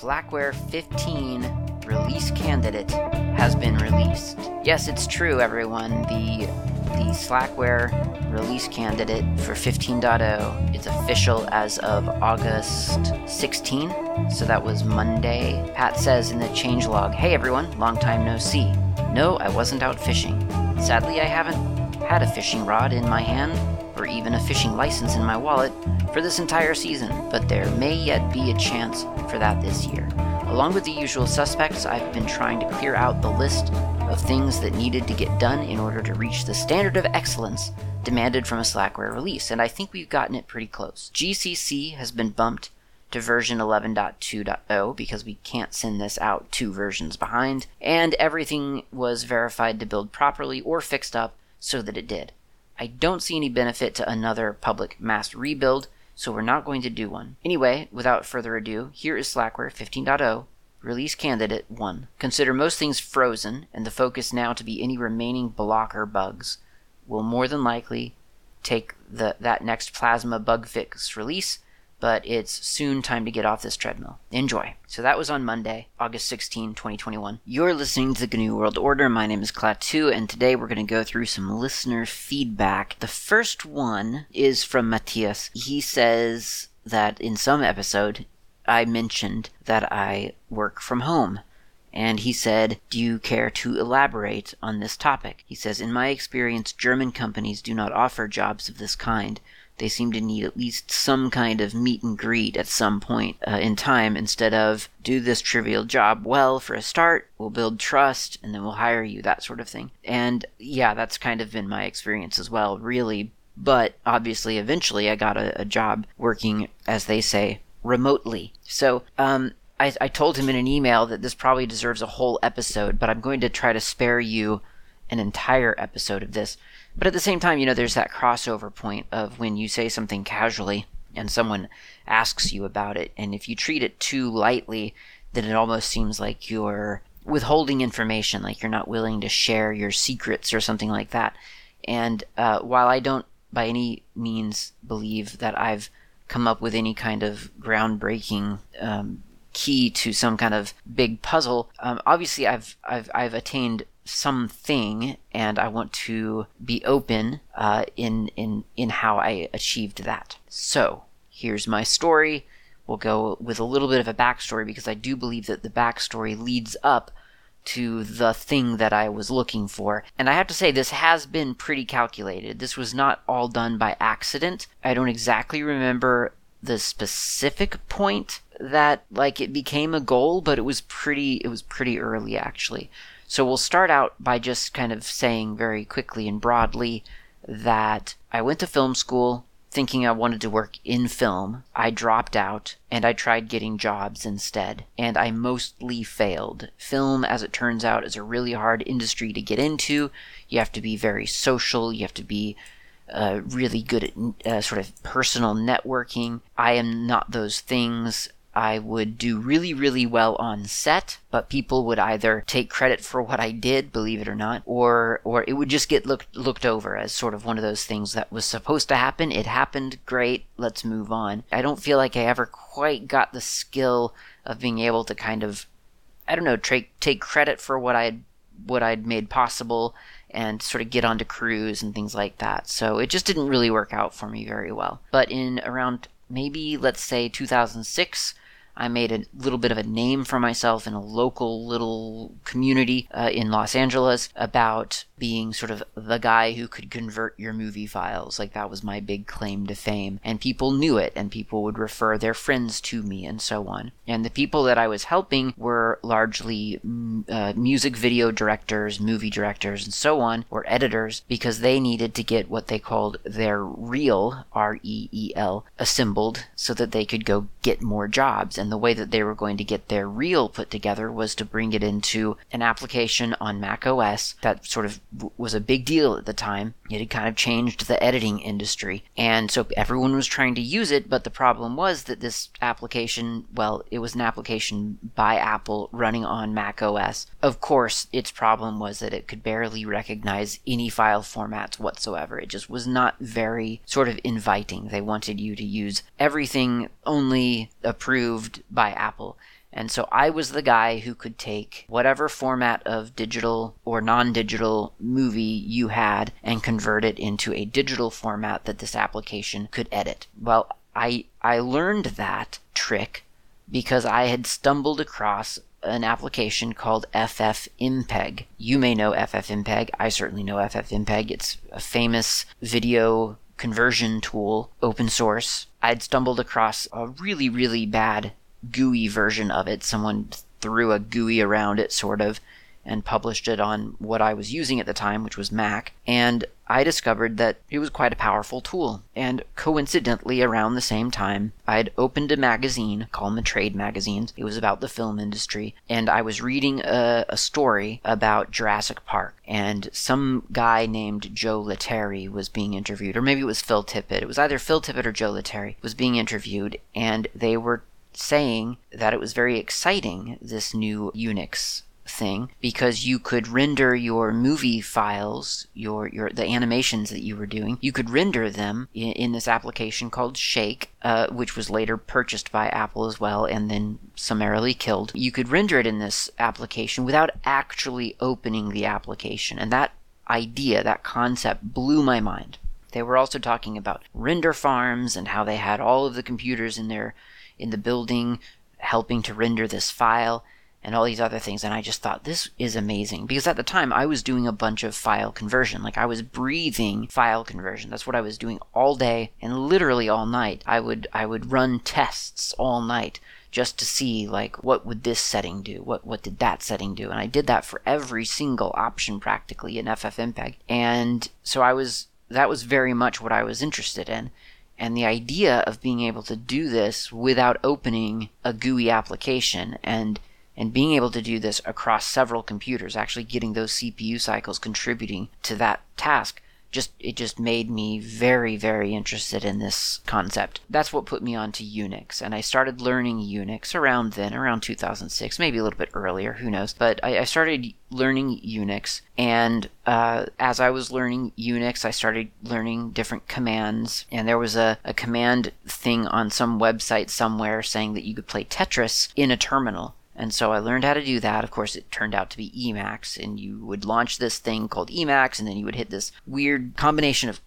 Slackware 15 release candidate has been released. Yes, it's true, everyone. The the Slackware release candidate for 15.0. It's official as of August 16, so that was Monday. Pat says in the changelog, "Hey everyone, long time no see. No, I wasn't out fishing. Sadly, I haven't had a fishing rod in my hand even a fishing license in my wallet for this entire season, but there may yet be a chance for that this year. Along with the usual suspects, I've been trying to clear out the list of things that needed to get done in order to reach the standard of excellence demanded from a Slackware release, and I think we've gotten it pretty close. GCC has been bumped to version 11.2.0 because we can't send this out two versions behind, and everything was verified to build properly or fixed up so that it did. I don't see any benefit to another public mass rebuild, so we're not going to do one. Anyway, without further ado, here is Slackware 15.0 Release Candidate 1. Consider most things frozen, and the focus now to be any remaining blocker bugs. We'll more than likely take the, that next Plasma bug fix release, but it's soon time to get off this treadmill. Enjoy. So that was on Monday, August 16, 2021. You're listening to the GNU World Order. My name is Klaatu, and today we're going to go through some listener feedback. The first one is from Matthias. He says that in some episode, I mentioned that I work from home. And he said, Do you care to elaborate on this topic? He says, In my experience, German companies do not offer jobs of this kind. They seem to need at least some kind of meet and greet at some point uh, in time instead of do this trivial job well for a start, we'll build trust, and then we'll hire you, that sort of thing. And yeah, that's kind of been my experience as well, really. But obviously, eventually, I got a, a job working, as they say, remotely. So, um, I, I told him in an email that this probably deserves a whole episode, but I'm going to try to spare you an entire episode of this. But at the same time, you know, there's that crossover point of when you say something casually and someone asks you about it, and if you treat it too lightly, then it almost seems like you're withholding information, like you're not willing to share your secrets or something like that. And uh, while I don't by any means believe that I've come up with any kind of groundbreaking um, key to some kind of big puzzle. Um, obviously, I've I've I've attained something, and I want to be open uh, in in in how I achieved that. So here's my story. We'll go with a little bit of a backstory because I do believe that the backstory leads up to the thing that I was looking for. And I have to say, this has been pretty calculated. This was not all done by accident. I don't exactly remember the specific point that like it became a goal, but it was pretty it was pretty early actually. So we'll start out by just kind of saying very quickly and broadly that I went to film school thinking I wanted to work in film. I dropped out and I tried getting jobs instead, and I mostly failed. Film, as it turns out, is a really hard industry to get into. You have to be very social, you have to be uh, really good at uh, sort of personal networking. I am not those things. I would do really, really well on set, but people would either take credit for what I did, believe it or not, or or it would just get looked looked over as sort of one of those things that was supposed to happen. It happened, great, let's move on. I don't feel like I ever quite got the skill of being able to kind of, I don't know, take take credit for what I what I'd made possible and sort of get onto crews and things like that. So it just didn't really work out for me very well. But in around maybe let's say 2006 I made a little bit of a name for myself in a local little community uh, in Los Angeles about being sort of the guy who could convert your movie files. Like that was my big claim to fame. And people knew it, and people would refer their friends to me, and so on. And the people that I was helping were largely mm, uh, music video directors, movie directors, and so on, or editors, because they needed to get what they called their reel, R E E L, assembled so that they could go get more jobs. And the way that they were going to get their reel put together was to bring it into an application on Mac OS that sort of was a big deal at the time. It had kind of changed the editing industry. And so everyone was trying to use it, but the problem was that this application, well, it was an application by Apple running on Mac OS. Of course, its problem was that it could barely recognize any file formats whatsoever. It just was not very sort of inviting. They wanted you to use everything only approved by Apple. And so I was the guy who could take whatever format of digital or non digital movie you had and convert it into a digital format that this application could edit. Well, I, I learned that trick because I had stumbled across an application called FFmpeg. You may know FFmpeg. I certainly know FFmpeg. It's a famous video conversion tool, open source. I'd stumbled across a really, really bad GUI version of it. Someone threw a GUI around it, sort of, and published it on what I was using at the time, which was Mac. And I discovered that it was quite a powerful tool. And coincidentally, around the same time, I'd opened a magazine called the Trade Magazines. It was about the film industry. And I was reading a, a story about Jurassic Park. And some guy named Joe Letteri was being interviewed, or maybe it was Phil Tippett. It was either Phil Tippett or Joe Letteri was being interviewed, and they were saying that it was very exciting, this new Unix thing because you could render your movie files, your your the animations that you were doing. You could render them in, in this application called Shake, uh, which was later purchased by Apple as well, and then summarily killed. You could render it in this application without actually opening the application, and that idea, that concept, blew my mind. They were also talking about render farms and how they had all of the computers in their in the building helping to render this file and all these other things and I just thought this is amazing. Because at the time I was doing a bunch of file conversion. Like I was breathing file conversion. That's what I was doing all day and literally all night. I would I would run tests all night just to see like what would this setting do? What what did that setting do? And I did that for every single option practically in FFmpeg and so I was that was very much what I was interested in and the idea of being able to do this without opening a GUI application and and being able to do this across several computers, actually getting those CPU cycles contributing to that task, just it just made me very very interested in this concept. That's what put me onto unix and i started learning unix around then around 2006 maybe a little bit earlier who knows but i, I started learning unix and uh, as i was learning unix i started learning different commands and there was a, a command thing on some website somewhere saying that you could play tetris in a terminal and so I learned how to do that. Of course, it turned out to be Emacs, and you would launch this thing called Emacs, and then you would hit this weird combination of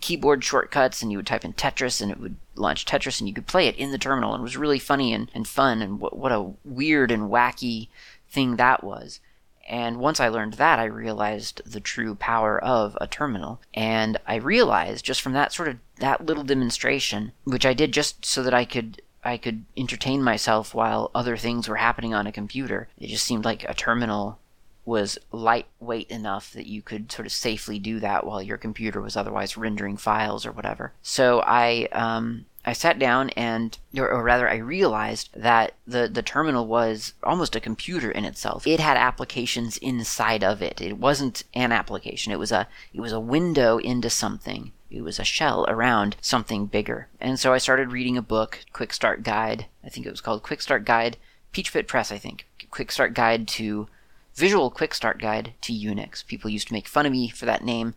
keyboard shortcuts, and you would type in Tetris, and it would launch Tetris, and you could play it in the terminal. And it was really funny and, and fun, and what, what a weird and wacky thing that was. And once I learned that, I realized the true power of a terminal. And I realized just from that sort of that little demonstration, which I did just so that I could I could entertain myself while other things were happening on a computer. It just seemed like a terminal was lightweight enough that you could sort of safely do that while your computer was otherwise rendering files or whatever. So I um, I sat down and, or, or, rather, I realized that the, the terminal was almost a computer in itself. It had applications inside of it. It wasn't an application. It was a it was a window into something it was a shell around something bigger. And so I started reading a book, Quick Start Guide. I think it was called Quick Start Guide, Peach Pit Press, I think. Quick Start Guide to Visual Quick Start Guide to Unix. People used to make fun of me for that name,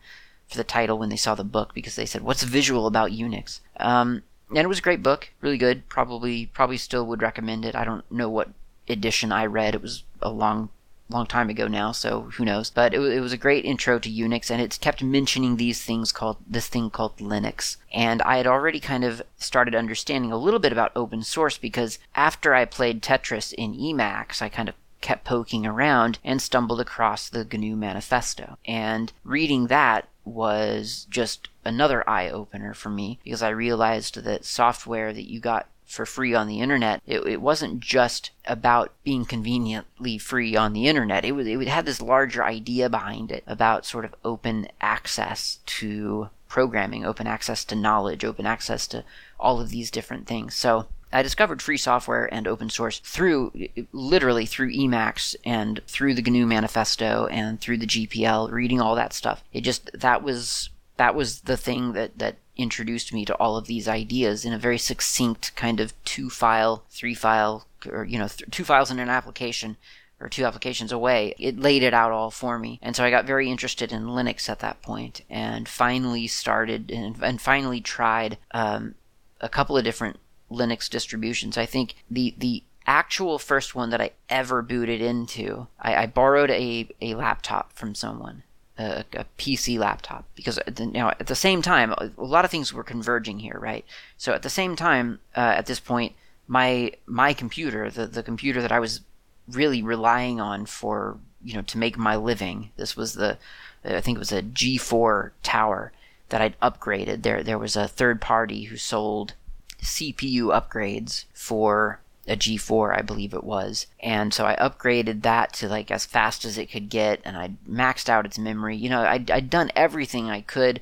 for the title when they saw the book because they said, "What's visual about Unix?" Um, and it was a great book, really good. Probably, probably still would recommend it. I don't know what edition I read. It was a long long time ago now, so who knows? But it, it was a great intro to Unix, and it's kept mentioning these things called this thing called Linux. And I had already kind of started understanding a little bit about open source because after I played Tetris in Emacs, I kind of kept poking around and stumbled across the GNU Manifesto. And reading that was just another eye opener for me because I realized that software that you got for free on the internet, it, it wasn't just about being conveniently free on the internet. It was it had this larger idea behind it about sort of open access to programming, open access to knowledge, open access to all of these different things. So I discovered free software and open source through literally through Emacs and through the GNU Manifesto and through the GPL, reading all that stuff. It just that was that was the thing that that introduced me to all of these ideas in a very succinct kind of two file, three file, or, you know, th- two files in an application or two applications away. It laid it out all for me. And so I got very interested in Linux at that point and finally started and, and finally tried um, a couple of different Linux distributions. I think the, the actual first one that I ever booted into, I, I borrowed a, a laptop from someone, a, a, PC laptop, because now at the same time, a lot of things were converging here, right? So at the same time, uh, at this point, my my computer, the the computer that I was really relying on for you know to make my living, this was the I think it was a G4 tower that I'd upgraded. There there was a third party who sold CPU upgrades for a G4, I believe it was. And so I upgraded that to like as fast as it could get, and I maxed out its memory. You know, I'd, I'd done everything I could.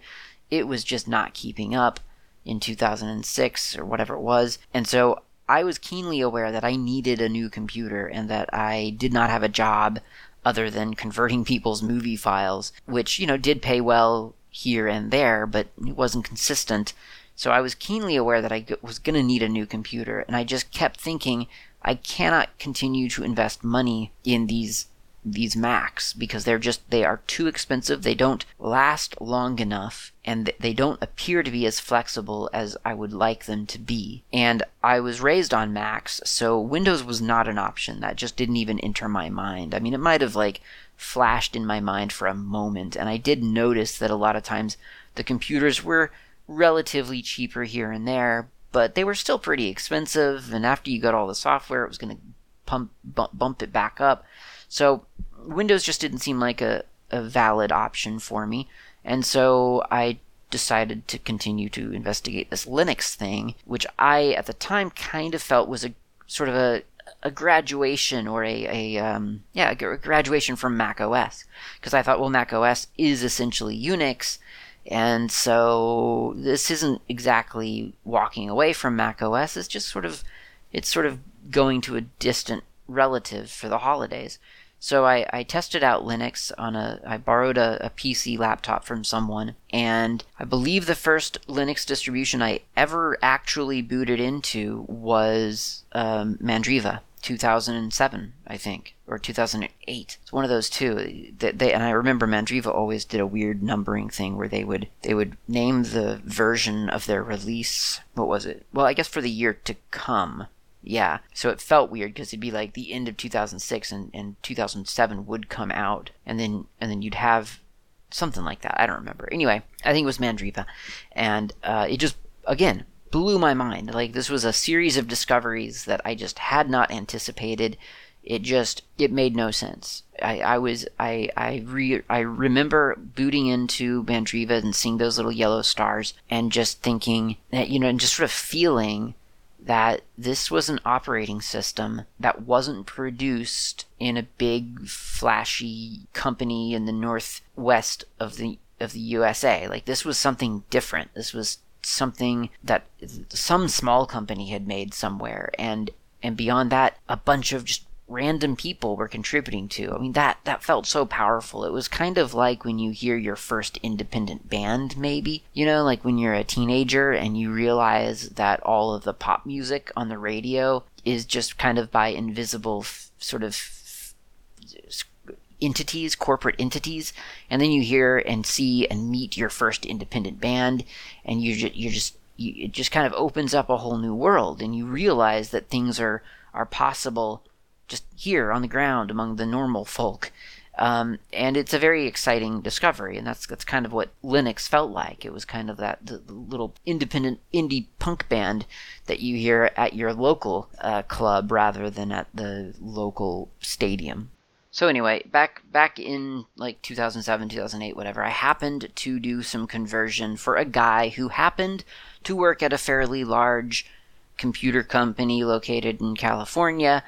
It was just not keeping up in 2006 or whatever it was. And so I was keenly aware that I needed a new computer and that I did not have a job other than converting people's movie files, which, you know, did pay well here and there, but it wasn't consistent. So I was keenly aware that I was going to need a new computer, and I just kept thinking I cannot continue to invest money in these these Macs because they're just they are too expensive. They don't last long enough and they don't appear to be as flexible as I would like them to be. And I was raised on Macs, so Windows was not an option. That just didn't even enter my mind. I mean, it might have like flashed in my mind for a moment and I did notice that a lot of times the computers were relatively cheaper here and there, but they were still pretty expensive. And after you got all the software, it was going to pump bump, bump it back up. So Windows just didn't seem like a, a valid option for me. And so I decided to continue to investigate this Linux thing, which I at the time kind of felt was a sort of a a graduation or a, a um, yeah a graduation from Mac OS because I thought well Mac OS is essentially Unix and so this isn't exactly walking away from Mac OS. It's just sort of it's sort of going to a distant relative for the holidays. So I, I tested out Linux on a I borrowed a, a PC laptop from someone, and I believe the first Linux distribution I ever actually booted into was um, Mandriva. 2007, I think, or 2008. It's one of those two. That they and I remember Mandriva always did a weird numbering thing where they would they would name the version of their release. What was it? Well, I guess for the year to come. Yeah, so it felt weird because it'd be like the end of 2006 and, and 2007 would come out, and then and then you'd have something like that. I don't remember. Anyway, I think it was Mandriva, and uh, it just again blew my mind. Like this was a series of discoveries that I just had not anticipated. It just it made no sense. I, I was I I re, I remember booting into Mandriva and seeing those little yellow stars and just thinking that you know and just sort of feeling that this was an operating system that wasn't produced in a big flashy company in the northwest of the of the USA. Like this was something different. This was something that some small company had made somewhere and and beyond that a bunch of just random people were contributing to. I mean that that felt so powerful. It was kind of like when you hear your first independent band maybe. You know, like when you're a teenager and you realize that all of the pop music on the radio is just kind of by invisible f- sort of entities, corporate entities, and then you hear and see and meet your first independent band, and you ju- you just you, it just kind of opens up a whole new world, and you realize that things are are possible just here on the ground among the normal folk. Um, and it's a very exciting discovery, and that's that's kind of what Linux felt like. It was kind of that little independent indie punk band that you hear at your local uh, club rather than at the local stadium. So anyway, back back in like 2007, 2008, whatever, I happened to do some conversion for a guy who happened to work at a fairly large computer company located in California,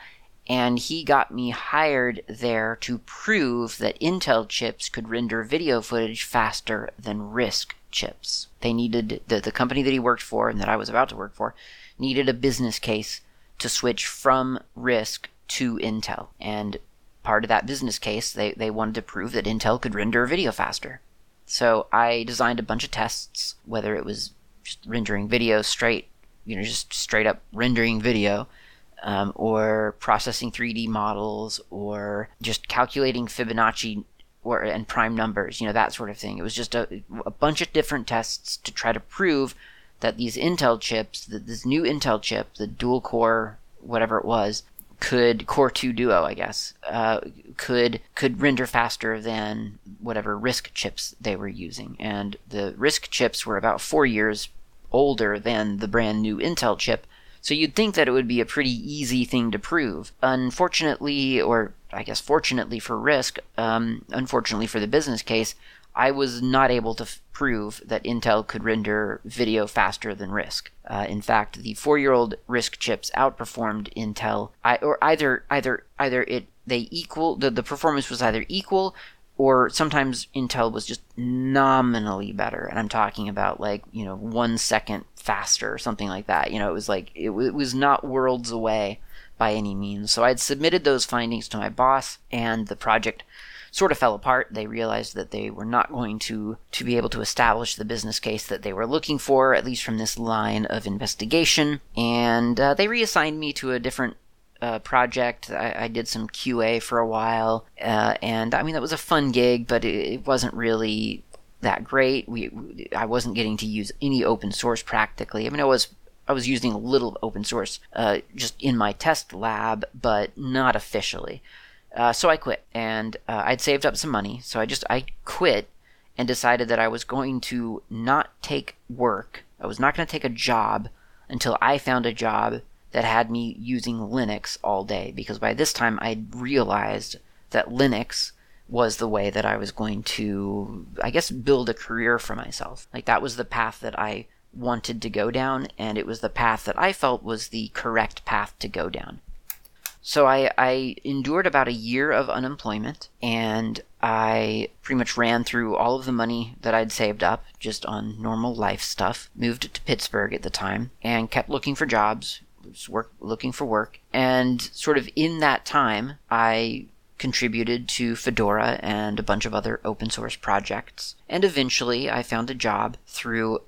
and he got me hired there to prove that Intel chips could render video footage faster than RISC chips. They needed the, the company that he worked for and that I was about to work for needed a business case to switch from RISC to Intel. And part of that business case, they, they wanted to prove that Intel could render video faster. So I designed a bunch of tests, whether it was just rendering video straight, you know, just straight up rendering video, um, or processing 3D models, or just calculating Fibonacci or and prime numbers, you know, that sort of thing. It was just a, a bunch of different tests to try to prove that these Intel chips, that this new Intel chip, the dual core, whatever it was, could Core 2 Duo, I guess, uh, could could render faster than whatever RISC chips they were using, and the RISC chips were about four years older than the brand new Intel chip. So you'd think that it would be a pretty easy thing to prove. Unfortunately, or I guess fortunately for RISC, um, unfortunately for the business case, I was not able to f- prove that Intel could render video faster than RISC. Uh, in fact, the four-year-old RISC chips outperformed Intel, I, or either either either it they equal the, the performance was either equal or sometimes Intel was just nominally better. And I'm talking about like, you know, one second faster or something like that. You know, it was like, it, it was not worlds away by any means. So I'd submitted those findings to my boss, and the project sort of fell apart. They realized that they were not going to to be able to establish the business case that they were looking for, at least from this line of investigation, and uh, they reassigned me to a different uh, project. I, I, did some QA for a while, uh, and I mean that was a fun gig, but it, it wasn't really that great. We, I wasn't getting to use any open source practically. I mean, I was I was using a little open source uh, just in my test lab, but not officially. Uh, so I quit, and uh, I'd saved up some money, so I just I quit and decided that I was going to not take work. I was not going to take a job until I found a job that had me using Linux all day, because by this time I'd realized that Linux was the way that I was going to, I guess, build a career for myself. Like that was the path that I wanted to go down, and it was the path that I felt was the correct path to go down. So I, I endured about a year of unemployment, and I pretty much ran through all of the money that I'd saved up just on normal life stuff. Moved to Pittsburgh at the time, and kept looking for jobs, was work looking for work, and sort of in that time, I contributed to Fedora and a bunch of other open source projects. And eventually I found a job through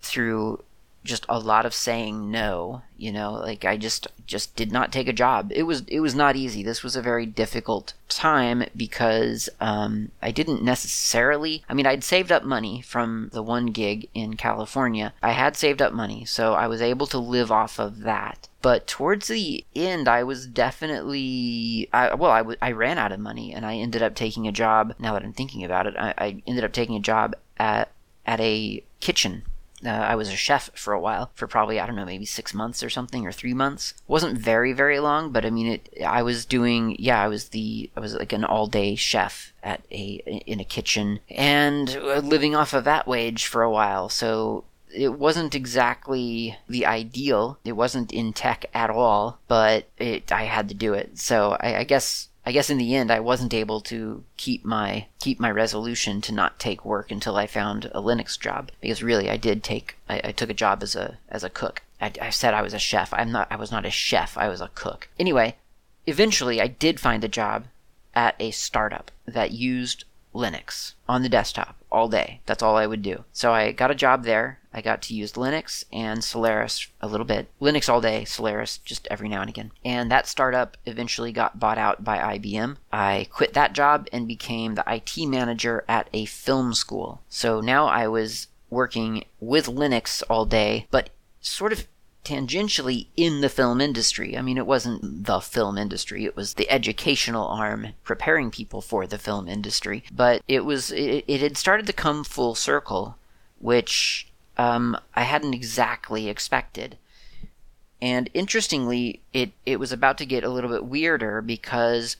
through just a lot of saying no you know like i just just did not take a job. It was it was not easy. This was a very difficult time because um, i didn't necessarily i mean i'd saved up money from the one gig in california. I had saved up money so i was able to live off of that. But towards the end i was definitely I, well I, w- I ran out of money and i ended up taking a job. Now that i'm thinking about it I, I ended up taking a job at at a kitchen uh, I was a chef for a while, for probably I don't know, maybe six months or something, or three months. Wasn't very very long, but I mean, it. I was doing, yeah, I was the, I was like an all day chef at a in a kitchen, and uh, living off of that wage for a while. So it wasn't exactly the ideal. It wasn't in tech at all, but it, I had to do it. So I, I guess I guess in the end I wasn't able to keep my keep my resolution to not take work until I found a Linux job because really I did take I, I took a job as a as a cook. I, I said I was a chef. I'm not. I was not a chef. I was a cook. Anyway, eventually I did find a job at a startup that used Linux on the desktop all day. That's all I would do. So I got a job there. I got to use Linux and Solaris a little bit. Linux all day, Solaris just every now and again. And that startup eventually got bought out by IBM. I quit that job and became the IT manager at a film school. So now I was working with Linux all day, but sort of tangentially in the film industry. I mean, it wasn't the film industry, it was the educational arm preparing people for the film industry. But it was, it, it had started to come full circle, which um, I hadn't exactly expected. And interestingly, it, it was about to get a little bit weirder because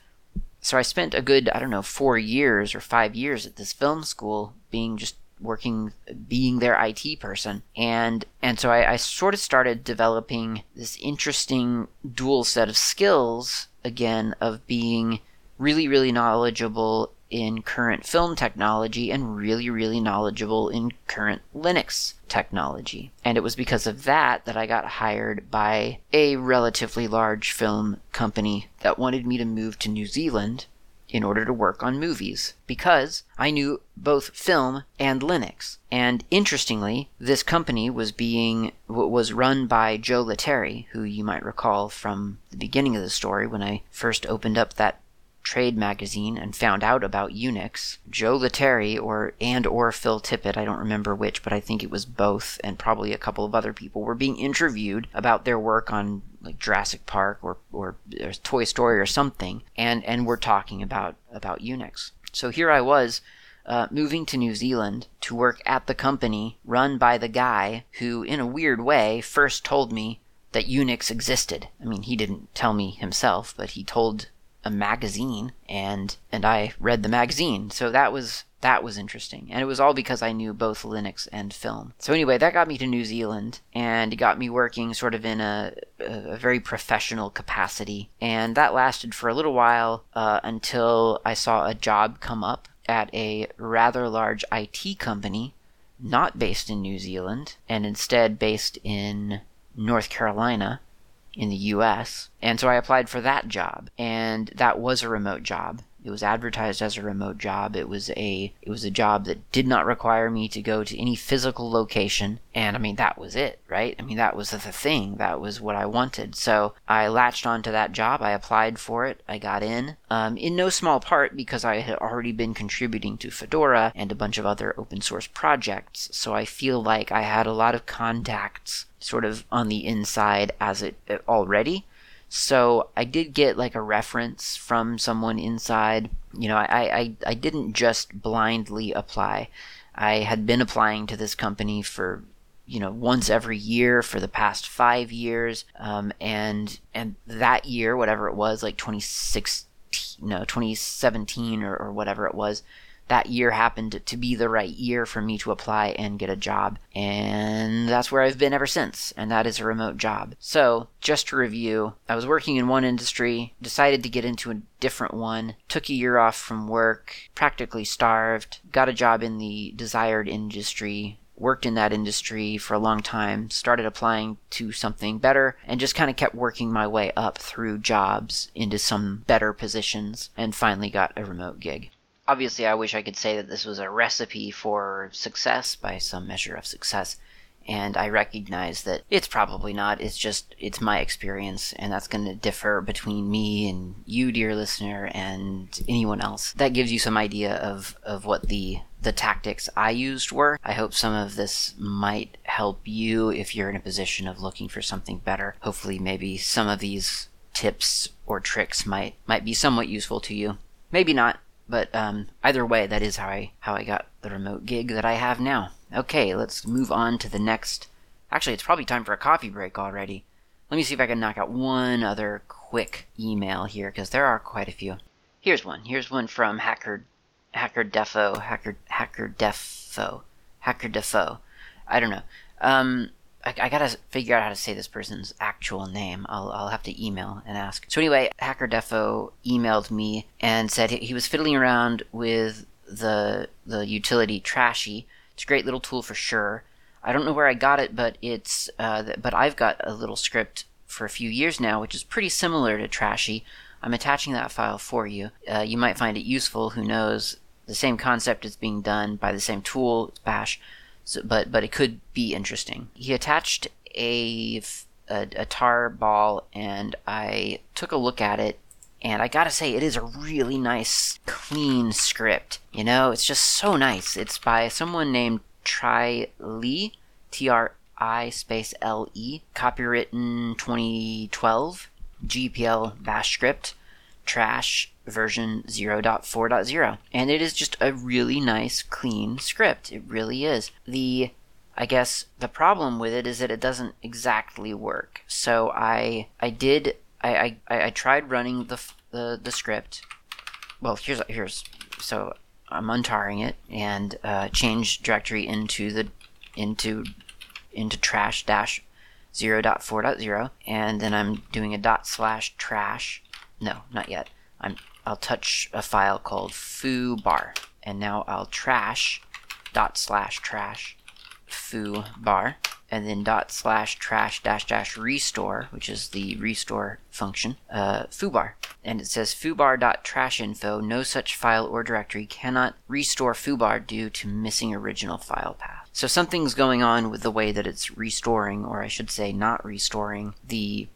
so I spent a good, I don't know, four years or five years at this film school being just working being their IT person and and so I, I, sort of started developing this interesting dual set of skills again of being really really knowledgeable in current film technology and really really knowledgeable in current Linux technology and it was because of that that I got hired by a relatively large film company that wanted me to move to New Zealand in order to work on movies because I knew both film and Linux. And interestingly, this company was being was run by Joe Letteri, who you might recall from the beginning of the story when I first opened up that trade magazine and found out about Unix. Joe Letteri or and or Phil Tippett, I don't remember which, but I think it was both and probably a couple of other people were being interviewed about their work on like Jurassic Park or, or, or Toy Story or something, and and we're talking about about Unix. So here I was. Uh, moving to New Zealand to work at the company run by the guy who, in a weird way, first told me that Unix existed. I mean, he didn't tell me himself, but he told a magazine and and I read the magazine. So that was that was interesting. And it was all because I knew both Linux and film. So anyway, that got me to New Zealand and it got me working sort of in a, a very professional capacity. And that lasted for a little while uh, until I saw a job come up at a rather large IT company, not based in New Zealand, and instead based in North Carolina in the US. And so I applied for that job, and that was a remote job. It was advertised as a remote job. It was a it was a job that did not require me to go to any physical location. And I mean that was it, right? I mean that was the thing. That was what I wanted. So I latched onto that job. I applied for it. I got in. Um, in no small part because I had already been contributing to Fedora and a bunch of other open source projects. So I feel like I had a lot of contacts sort of on the inside as it, it already. So I did get like a reference from someone inside. You know, I, I, I didn't just blindly apply. I had been applying to this company for you know once every year for the past five years um, and and that year whatever it was like 2016 no 2017 or, or whatever it was that year happened to be the right year for me to apply and get a job. And that's where I've been ever since, and that is a remote job. So, just to review, I was working in one industry, decided to get into a different one, took a year off from work, practically starved, got a job in the desired industry, worked in that industry for a long time, started applying to something better, and just kind of kept working my way up through jobs into some better positions, and finally got a remote gig obviously, I wish I could say that this was a recipe for success by some measure of success. And I recognize that it's probably not. It's just, it's my experience, and that's going to differ between me and you, dear listener, and anyone else. That gives you some idea of, of what the, the tactics I used were. I hope some of this might help you if you're in a position of looking for something better. Hopefully, maybe some of these tips or tricks might, might be somewhat useful to you. Maybe not. But um, either way, that is how I how I got the remote gig that I have now. Okay, let's move on to the next. Actually, it's probably time for a coffee break already. Let me see if I can knock out one other quick email here because there are quite a few. Here's one. Here's one from Hacker Hacker Defo Hacker Hacker Defo Hacker Defo. I don't know. Um, I, I, gotta figure out how to say this person's actual name. I'll, I'll have to email and ask. So anyway, Hacker Defo emailed me and said he was fiddling around with the the utility Trashy. It's a great little tool for sure. I don't know where I got it, but it's uh, but I've got a little script for a few years now, which is pretty similar to Trashy. I'm attaching that file for you. Uh, you might find it useful. Who knows? The same concept is being done by the same tool, Bash. So, but but it could be interesting. He attached a, a, a tar ball, and I took a look at it, and I gotta say, it is a really nice, clean script. You know, it's just so nice. It's by someone named Tri Lee, T R I space L E, copywritten 2012, GPL bash script, trash version 0.4.0. And it is just a really nice, clean script. It really is. The I guess the problem with it is that it doesn't exactly work. So I I did I I, I tried running the, the the script. Well, here's here's so I'm untarring it and uh, change directory into the into into trash dash 0.4.0 and then I'm doing a dot slash trash. No, not yet. I'm I'll touch a file called foo bar, and now I'll trash dot slash trash foo bar, and then dot slash trash dash dash restore, which is the restore function, uh, foobar. And it says foobar dot trash info, no such file or directory cannot restore foobar due to missing original file path. So something's going on with the way that it's restoring, or I should say not restoring, the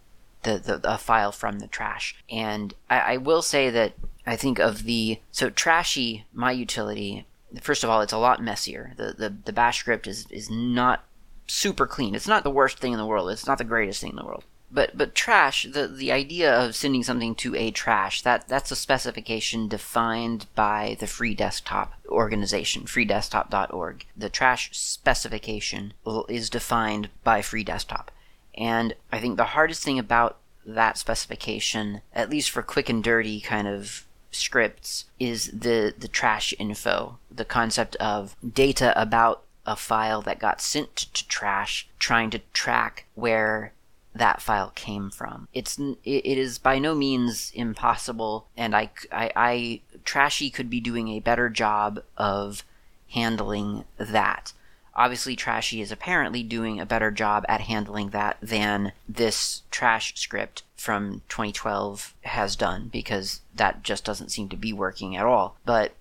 the, the, file from the trash. And I, I will say that I think of the so trashy my utility. First of all, it's a lot messier. The the, the bash script is is not super clean. It's not the worst thing in the world. It's not the greatest thing in the world. but but trash the the idea of sending something to a trash that that's a specification defined by the free desktop organization freedesktop.org the trash specification is defined by free desktop and i think the hardest thing about that specification at least for quick and dirty kind of scripts is the the trash info the concept of data about a file that got sent to trash trying to track where that file came from. It's it is by no means impossible, and I, I, I Trashy could be doing a better job of handling that. Obviously, Trashy is apparently doing a better job at handling that than this trash script from 2012 has done because that just doesn't seem to be working at all. But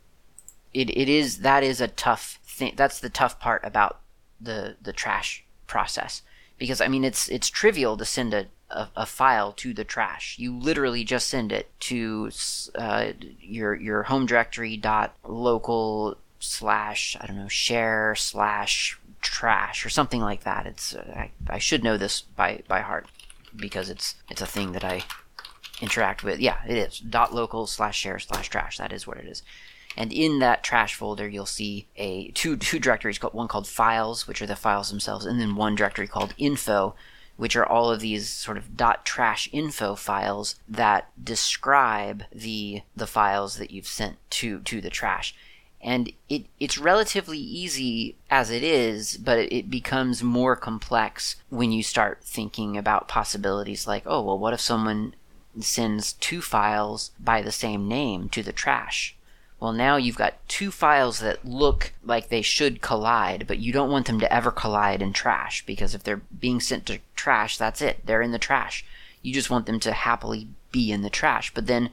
it, it is that is a tough thing. That's the tough part about the the trash process because I mean it's it's trivial to send a, a, a file to the trash. You literally just send it to uh, your your home directory dot local slash I don't know share slash trash or something like that. It's I, I should know this by by heart because it's it's a thing that I interact with. Yeah, it is dot local slash share slash trash. That is what it is. And in that trash folder, you'll see a two two directories. One called files, which are the files themselves, and then one directory called info, which are all of these sort of dot trash info files that describe the the files that you've sent to to the trash. And it, it's relatively easy as it is, but it becomes more complex when you start thinking about possibilities like, oh, well, what if someone sends two files by the same name to the trash? Well, now you've got two files that look like they should collide, but you don't want them to ever collide in trash because if they're being sent to trash, that's it. They're in the trash. You just want them to happily be in the trash. But then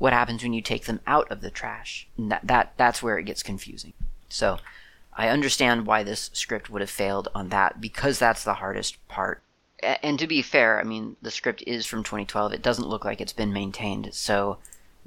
what happens when you take them out of the trash? that, that that's where it gets confusing. So, I understand why this script would have failed on that because that's the hardest part. And to be fair, I mean, the script is from 2012. It doesn't look like it's been maintained. So,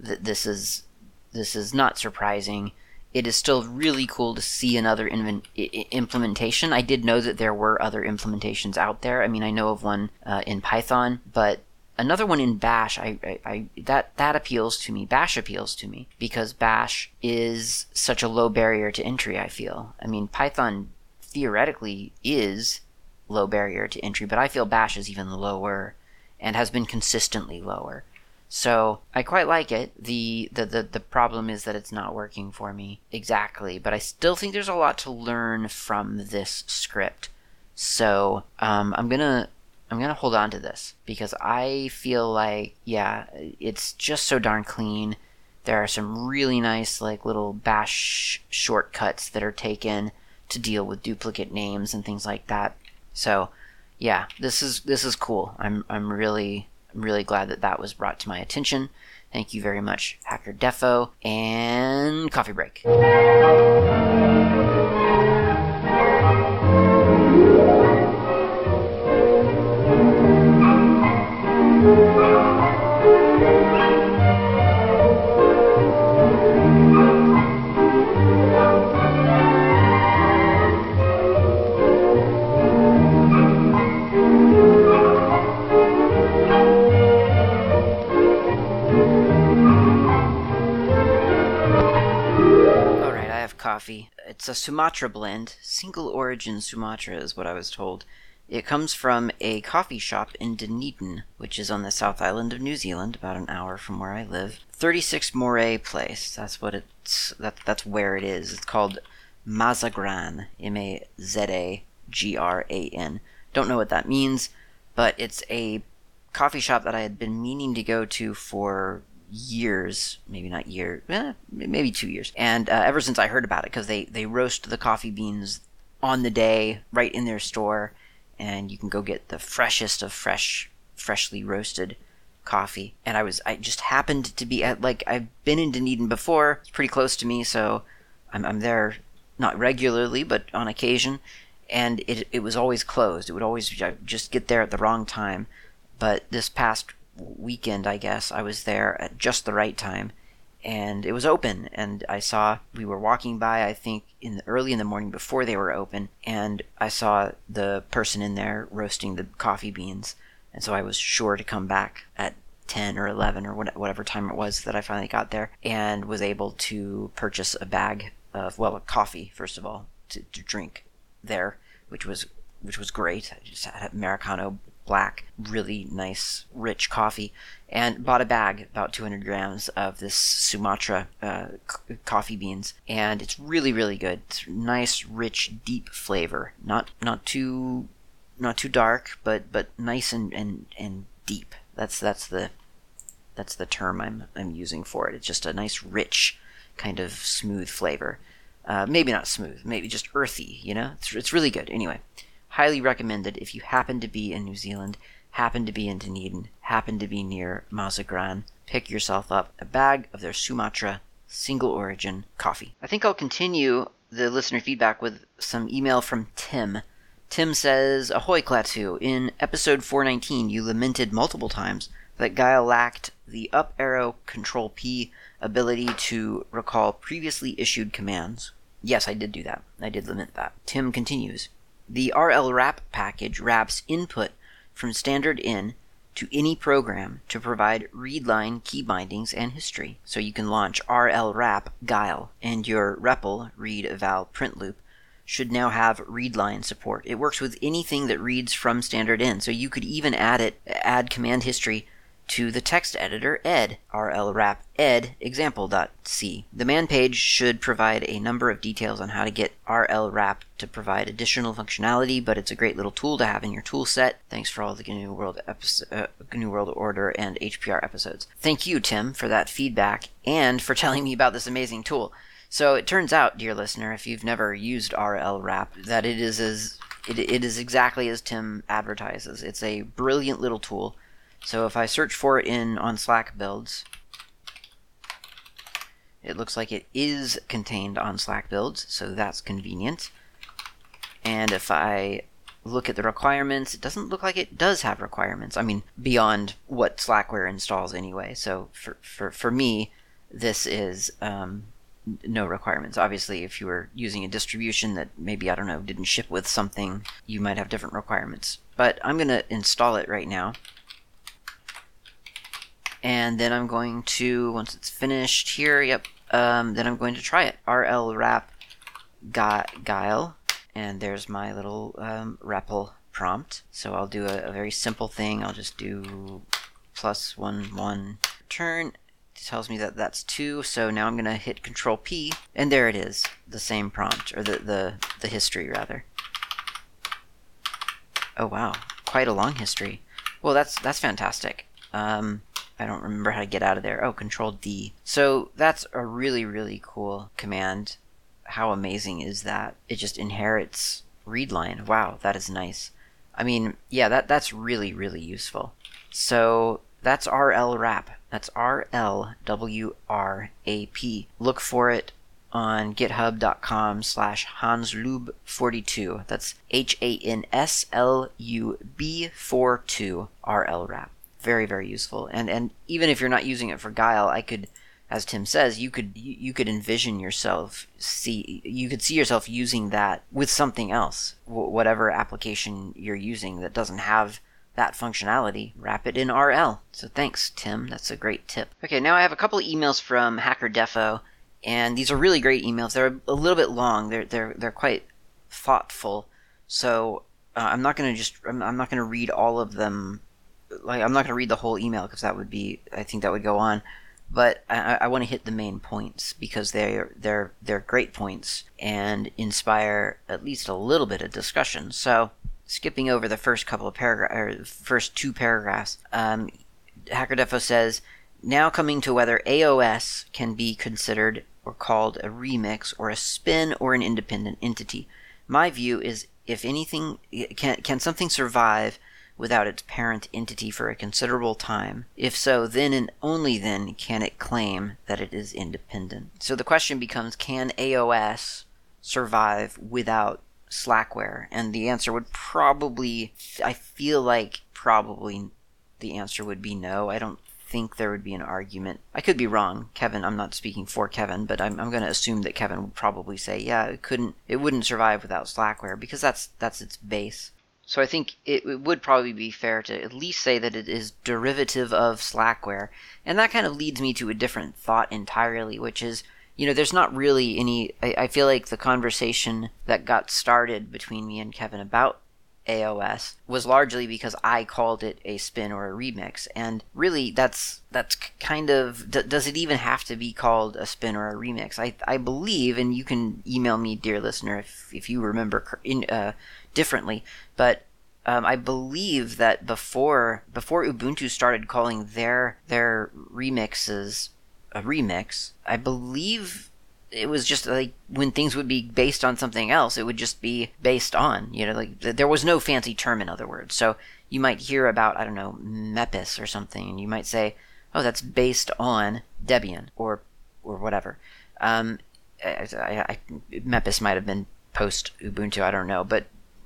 th- this is this is not surprising. It is still really cool to see another implementation. I did know that there were other implementations out there. I mean, I know of one uh, in Python, but another one in Bash. I, I, I, that that appeals to me. Bash appeals to me because Bash is such a low barrier to entry. I feel. I mean, Python theoretically is low barrier to entry, but I feel Bash is even lower and has been consistently lower. So I quite like it. The, the the the problem is that it's not working for me exactly, but I still think there's a lot to learn from this script. So um, I'm gonna I'm gonna hold on to this because I feel like yeah, it's just so darn clean. There are some really nice like little bash shortcuts that are taken to deal with duplicate names and things like that. So yeah, this is this is cool. I'm I'm really I'm really glad that that was brought to my attention. Thank you very much, Hacker Defo, and coffee break. It's a Sumatra blend. Single origin Sumatra is what I was told. It comes from a coffee shop in Dunedin, which is on the South Island of New Zealand, about an hour from where I live. 36 Moray Place. That's what it's. That, that's where it is. It's called Mazagran. M A Z A G R A N. Don't know what that means, but it's a coffee shop that I had been meaning to go to for years, maybe not year, eh, maybe two years. And uh, ever since I heard about it, because they they roast the coffee beans on the day right in their store, and you can go get the freshest of fresh, freshly roasted coffee. And I was I just happened to be at like I've been in Dunedin before. It's pretty close to me, so I'm I'm there not regularly, but on occasion. And it it was always closed. It would always just get there at the wrong time. But this past weekend, I guess, I was there at just the right time, and it was open. And I saw we were walking by, I think, in the, early in the morning before they were open, and I saw the person in there roasting the coffee beans. And so I was sure to come back at 10 or 11 or whatever time it was that I finally got there and was able to purchase a bag of, well, coffee, first of all, to, to drink there, which was which was great. I just had Americano black, really nice, rich coffee, and bought a bag, about 200 grams of this Sumatra uh, c- coffee beans, and it's really, really good. It's nice, rich, deep flavor. Not not too not too dark, but but nice and and, and deep. That's that's the that's the term I'm I'm using for it. It's just a nice, rich, kind of smooth flavor. Uh, maybe not smooth, maybe just earthy. You know, it's it's really good. Anyway, highly recommended if you happen to be in New Zealand, happen to be in Dunedin, happen to be near Mazagran. Pick yourself up a bag of their Sumatra single origin coffee. I think I'll continue the listener feedback with some email from Tim. Tim says, Ahoy Klaatu, in episode 419 you lamented multiple times that Guile lacked the up arrow control P ability to recall previously issued commands. Yes, I did do that. I did lament that. Tim continues, the RL wrap package wraps input from standard in to any program to provide read line key bindings and history. So you can launch RL wrap Guile, and your REPL read eval print loop should now have read line support. It works with anything that reads from standard in. So you could even add it add command history to the text editor ed, rlwrap ed example.c. The man page should provide a number of details on how to get rlwrap to provide additional functionality, but it's a great little tool to have in your tool set. Thanks for all the GNU World, episode, uh, GNU World Order and HPR episodes. Thank you, Tim, for that feedback and for telling me about this amazing tool. So it turns out, dear listener, if you've never used rlwrap, that it is as it, it is exactly as Tim advertises. It's a brilliant little tool so if I search for it in on Slack builds, it looks like it is contained on Slack builds, so that's convenient. And if I look at the requirements, it doesn't look like it does have requirements. I mean, beyond what Slackware installs anyway. So for, for, for me, this is um, no requirements. Obviously, if you were using a distribution that maybe, I don't know, didn't ship with something, you might have different requirements. But I'm to install it right now and then I'm going to once it's finished here yep um, then I'm going to try it. RL wrap guile. And there's my little um, REPL prompt. So I'll do a, a, very simple thing. I'll just do plus one one return it tells me that that's two. So now I'm gonna hit control P. And there it is the same prompt or the the, the history rather. Oh wow. Quite a long history. Well that's that's fantastic. Um, I don't remember how to get out of there. Oh, Control D. So that's a really, really cool command. How amazing is that? It just inherits read line. Wow, that is nice. I mean, yeah, that that's really, really useful. So that's RL wrap. That's R L W R A P. Look for it on github.com slash hanslub42. That's H A N S L U B 42 RL wrap very very useful. And and even if you're not using it for guile, I could as Tim says, you could you could envision yourself see you could see yourself using that with something else, whatever application you're using that doesn't have that functionality. Wrap it in RL. So thanks, Tim. That's a great tip. Okay, now I have a couple of emails from Hacker Defo, and these are really great emails. They're a little bit long. They're they're they're quite thoughtful. So uh, I'm not going to just I'm, I'm not going to read all of them like I'm not going to read the whole email because that would be I think that would go on, but I, I want to hit the main points because they're they're they're great points and inspire at least a little bit of discussion. So skipping over the first couple of paragraphs or first two paragraphs, um, Hacker Defo says now coming to whether AOS can be considered or called a remix or a spin or an independent entity. My view is if anything can can something survive without its parent entity for a considerable time? If so, then and only then can it claim that it is independent. So the question becomes can AOS survive without Slackware? And the answer would probably, I feel like probably the answer would be no. I don't think there would be an argument. I could be wrong, Kevin. I'm not speaking for Kevin, but I'm, I'm going to assume that Kevin would probably say, yeah, it couldn't, it wouldn't survive without Slackware because that's that's its base. So I think it, it would probably be fair to at least say that it is derivative of Slackware. And that kind of leads me to a different thought entirely, which is, you know, there's not really any. I, I feel like the conversation that got started between me and Kevin about AOS was largely because I called it a spin or a remix, and really that's that's kind of d- does it even have to be called a spin or a remix? I I believe, and you can email me, dear listener, if if you remember in, uh, differently, but um, I believe that before before Ubuntu started calling their their remixes a remix, I believe it was just like when things would be based on something else, it would just be based on, you know, like there was no fancy term, in other words. So you might hear about, I don't know, Mepis or something, and you might say, oh, that's based on Debian or or whatever. Um, I, I, I, Mepis might have been post Ubuntu, I don't know, but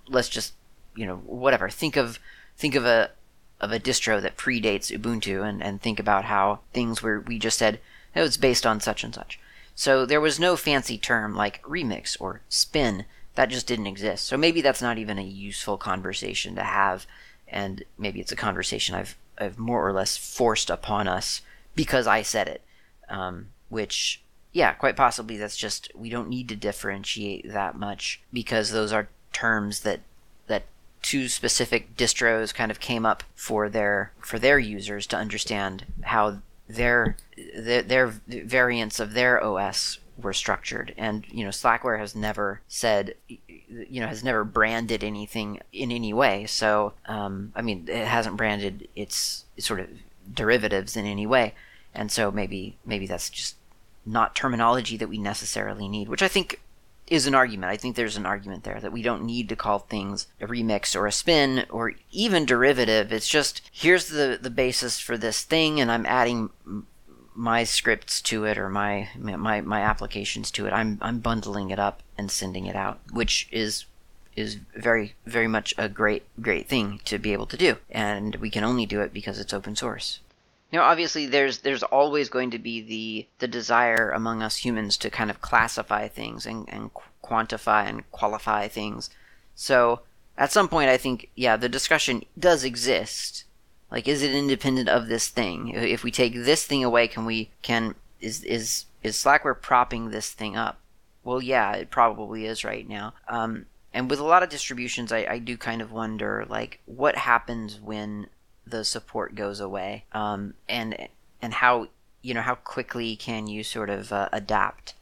let's just, you know, whatever. Think of think of a of a distro that predates Ubuntu, and and think about how things were. We just said oh, it's based on such and such so there was no fancy term like remix or spin. That just didn't exist. So maybe that's not even a useful conversation to have, and maybe it's a conversation I've I've more or less forced upon us because I said it. Um, which, yeah, quite possibly that's just we don't need to differentiate that much because those are terms that that two specific distros kind of came up for their for their users to understand how their their, their variants of their OS were structured. And you know, Slackware has never said, you know, has never branded anything in any way. So, um, I mean, it hasn't branded its sort of derivatives in any way. And so maybe maybe that's just not terminology that we necessarily need, which I think is an argument. I think there's an argument there that we don't need to call things a remix or a spin or even derivative. It's just here's the the basis for this thing, and I'm adding my scripts to it or my my my applications to it. I'm I'm bundling it up and sending it out, which is is very very much a great great thing to be able to do, and we can only do it because it's open source. Know, obviously, there's there's always going to be the the desire among us humans to kind of classify things and, and quantify and qualify things. So at some point, I think, yeah, the discussion does exist. Like, is it independent of this thing? If we take this thing away, can we can is is is Slackware propping this thing up? Well, yeah, it probably is right now. Um, and with a lot of distributions, I, I do kind of wonder, like, what happens when the support goes away, um, and and how you know how quickly can you sort of uh, adapt.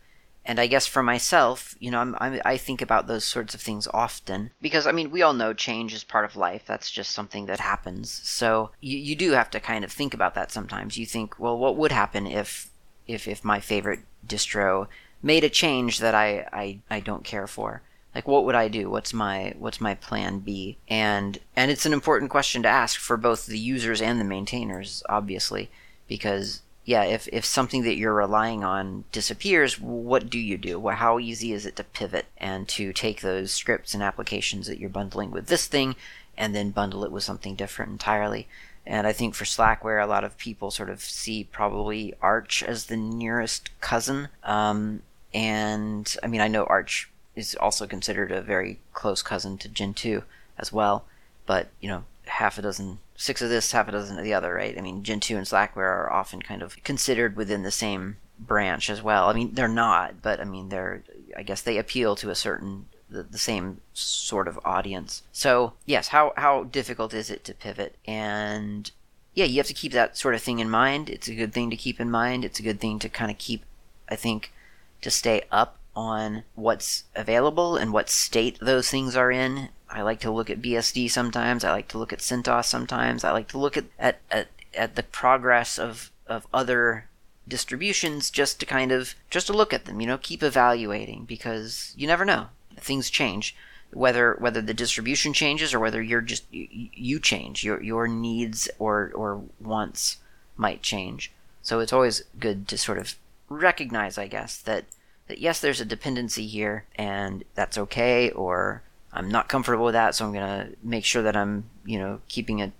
And I guess for myself, you know, I'm, I'm, i think about those sorts of things often because I mean, we all know change is part of life. That's just something that happens. So you, you do have to kind of think about that sometimes. You think, well, what would happen if if if my favorite distro made a change that I I, I don't care for? Like what would i do? What's my what's my plan b? And and it's an important question to ask for both the users and the maintainers obviously because yeah if if something that you're relying on disappears what do you do? Well, how easy is it to pivot and to take those scripts and applications that you're bundling with this thing and then bundle it with something different entirely? And I think for Slackware, a lot of people sort of see probably Arch as the nearest cousin. Um, and I mean, I know Arch is also considered a very close cousin to Gentoo as well. But you know, half a dozen, six of this, half a dozen of the other, right? I mean, Gentoo and Slackware are often kind of considered within the same branch as well. I mean, they're not, but I mean, they're. I guess they appeal to a certain the, the same sort of audience. So yes, how how difficult is it to pivot? And yeah, you have to keep that sort of thing in mind. It's a good thing to keep in mind. It's a good thing to kind of keep, I think, to stay up on what's available and what state those things are in. I like to look at BSD sometimes. I like to look at CentOS sometimes. I like to look at, at, at, at the progress of, of other distributions just to kind of just to look at them you know keep evaluating because you never know things change whether whether the distribution changes or whether you're just you, you change your your needs or or wants might change so it's always good to sort of recognize i guess that that yes, there's a dependency here, and that's okay, or I'm not comfortable with that, so I'm gonna make sure that I'm, you know, keeping it,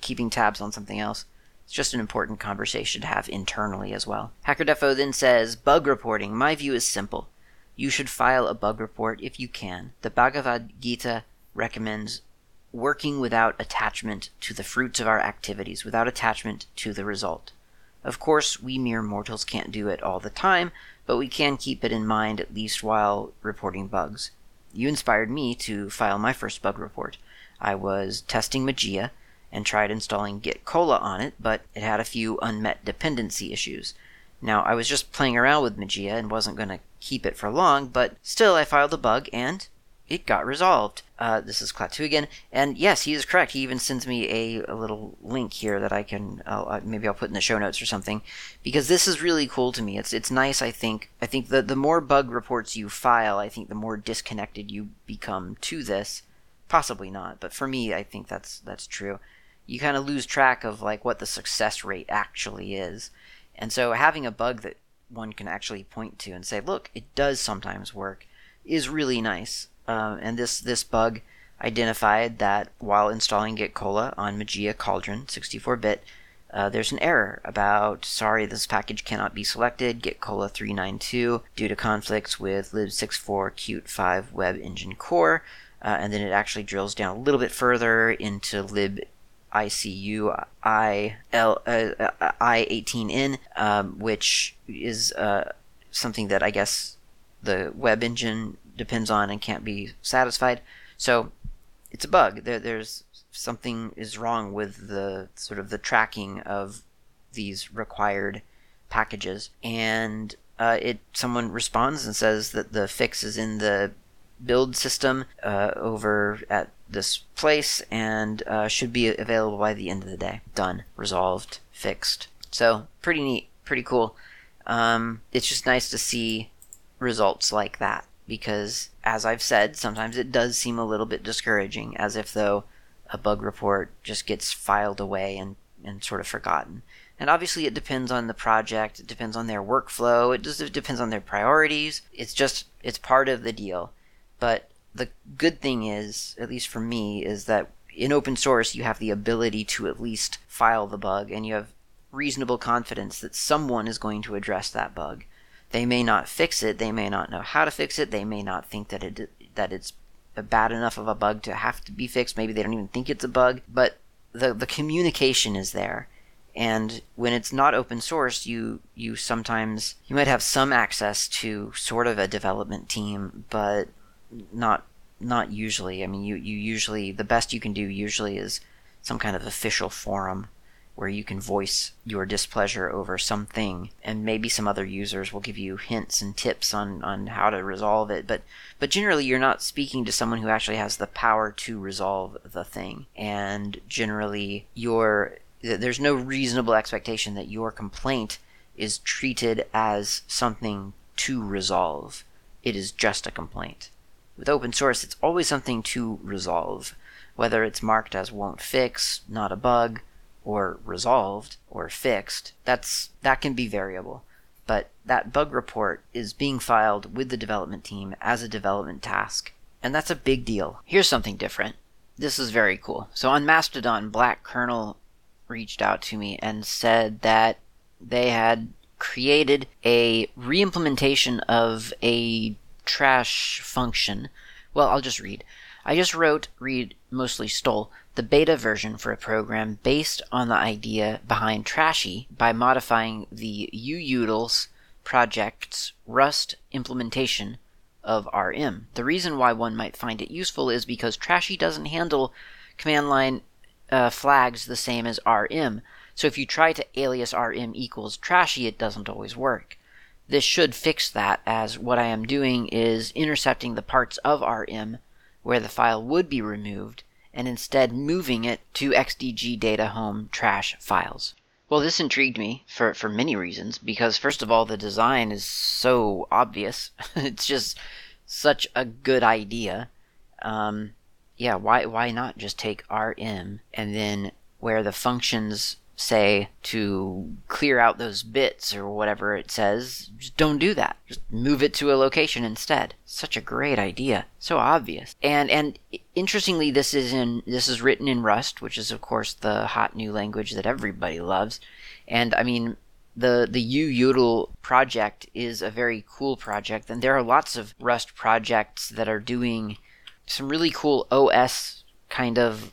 keeping tabs on something else. It's just an important conversation to have internally as well. HackerDefo then says, bug reporting. My view is simple. You should file a bug report if you can. The Bhagavad Gita recommends working without attachment to the fruits of our activities, without attachment to the result. Of course, we mere mortals can't do it all the time, but we can keep it in mind at least while reporting bugs. You inspired me to file my first bug report. I was testing Mageia and tried installing Git Cola on it, but it had a few unmet dependency issues. Now, I was just playing around with Mageia and wasn't going to keep it for long, but still I filed a bug and it got resolved. Uh, this is Klaatu again, and yes, he is correct. He even sends me a, a little link here that I can uh, maybe I'll put in the show notes or something, because this is really cool to me. It's it's nice. I think I think the the more bug reports you file, I think the more disconnected you become to this. Possibly not, but for me, I think that's that's true. You kind of lose track of like what the success rate actually is, and so having a bug that one can actually point to and say, look, it does sometimes work, is really nice. Um, and this this bug identified that while installing Git Cola on Mageia Cauldron 64-bit, uh, there's an error about sorry this package cannot be selected Git Cola 392 due to conflicts with lib64 Qt 5 Web Engine Core, uh, and then it actually drills down a little bit further into lib ICU I L uh, I 18N, um, which is uh, something that I guess the web engine depends on and can't be satisfied. So it's a bug. There, there's something is wrong with the sort of the tracking of these required packages, and uh, it someone responds and says that the fix is in the build system uh, over at this place and uh, should be available by the end of the day. Done, resolved, fixed. So pretty neat, pretty cool. Um, it's just nice to see results like that because, as I've said, sometimes it does seem a little bit discouraging, as if though a bug report just gets filed away and, and sort of forgotten. And obviously, it depends on the project, it depends on their workflow, it just it depends on their priorities. It's just, it's part of the deal. But the good thing is, at least for me, is that in open source, you have the ability to at least file the bug, and you have reasonable confidence that someone is going to address that bug. They may not fix it. They may not know how to fix it. They may not think that it that it's bad enough of a bug to have to be fixed. Maybe they don't even think it's a bug. But the the communication is there. And when it's not open source, you you sometimes you might have some access to sort of a development team, but not not usually. I mean, you you usually the best you can do usually is some kind of official forum where you can voice your displeasure over something and maybe some other users will give you hints and tips on, on how to resolve it. But but generally you're not speaking to someone who actually has the power to resolve the thing. And generally your there's no reasonable expectation that your complaint is treated as something to resolve. It is just a complaint. With open source it's always something to resolve. Whether it's marked as won't fix not a bug or resolved or fixed, that's that can be variable. But that bug report is being filed with the development team as a development task, and that's a big deal. Here's something different. This is very cool. So on Mastodon, Black Kernel reached out to me and said that they had created a reimplementation of a trash function. Well, I'll just read. I just wrote, read, mostly stole, the beta version for a program based on the idea behind Trashy by modifying the UUtils project's Rust implementation of RM. The reason why one might find it useful is because Trashy doesn't handle command line uh, flags the same as RM. So if you try to alias RM equals Trashy, it doesn't always work. This should fix that, as what I am doing is intercepting the parts of RM where the file would be removed and instead moving it to XDG data home trash files. Well, this intrigued me for, for many reasons because, first of all, the design is so obvious. it's just such a good idea. Um, yeah, why, why not just take RM and then where the functions say to clear out those bits or whatever it says, just don't do that. Just move it to a location instead. Such a great idea. So obvious. And and interestingly this is in this is written in Rust, which is of course the hot new language that everybody loves. And I mean the the UUtil project is a very cool project and there are lots of Rust projects that are doing some really cool OS kind of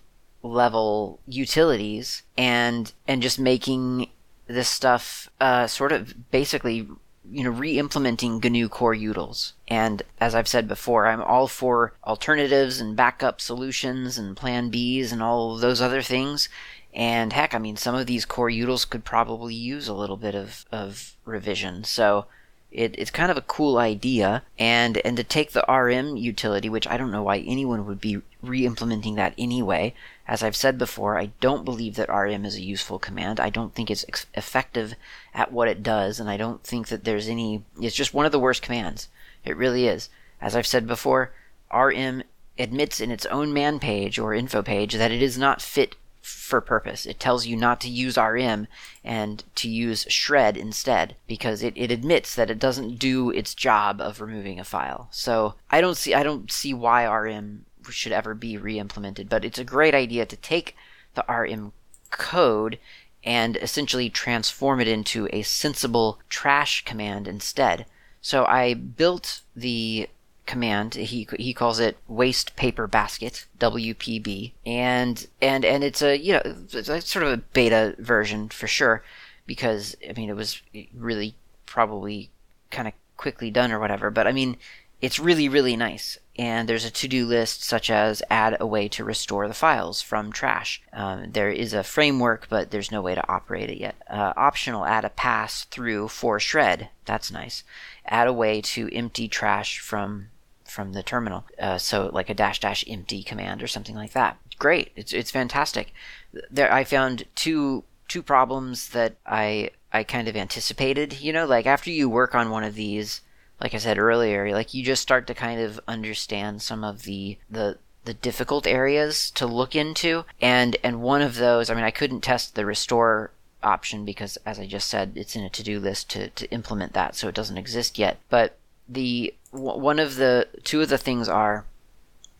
level utilities and and just making this stuff uh, sort of basically you know re-implementing GNU core utils. And as I've said before, I'm all for alternatives and backup solutions and plan Bs and all those other things. And heck, I mean, some of these core utils could probably use a little bit of, of revision. So it, it's kind of a cool idea, and and to take the RM utility, which I don't know why anyone would be re-implementing that anyway. As I've said before, I don't believe that RM is a useful command. I don't think it's ex- effective at what it does, and I don't think that there's any. It's just one of the worst commands. It really is. As I've said before, RM admits in its own man page or info page that it is not fit for purpose. It tells you not to use RM and to use shred instead because it, it admits that it doesn't do its job of removing a file. So I don't see I don't see why RM should ever be re-implemented, but it's a great idea to take the RM code and essentially transform it into a sensible trash command instead. So I built the command. He he calls it waste paper basket WPB, and and and it's a you know it's sort of a beta version for sure, because I mean it was really probably kind of quickly done or whatever. But I mean it's really really nice. And there's a to-do list such as add a way to restore the files from trash. Um, there is a framework, but there's no way to operate it yet. Uh, optional, add a pass through for shred. That's nice. Add a way to empty trash from from the terminal. Uh, so like a dash dash empty command or something like that. Great. It's it's fantastic. There I found two two problems that I I kind of anticipated. You know, like after you work on one of these, like I said earlier, like you just start to kind of understand some of the the the difficult areas to look into. And and one of those i mean i couldn't test the restore option because as i just said it's in a to-do list to, to implement that so it doesn't exist yet. But the one of the two of the things are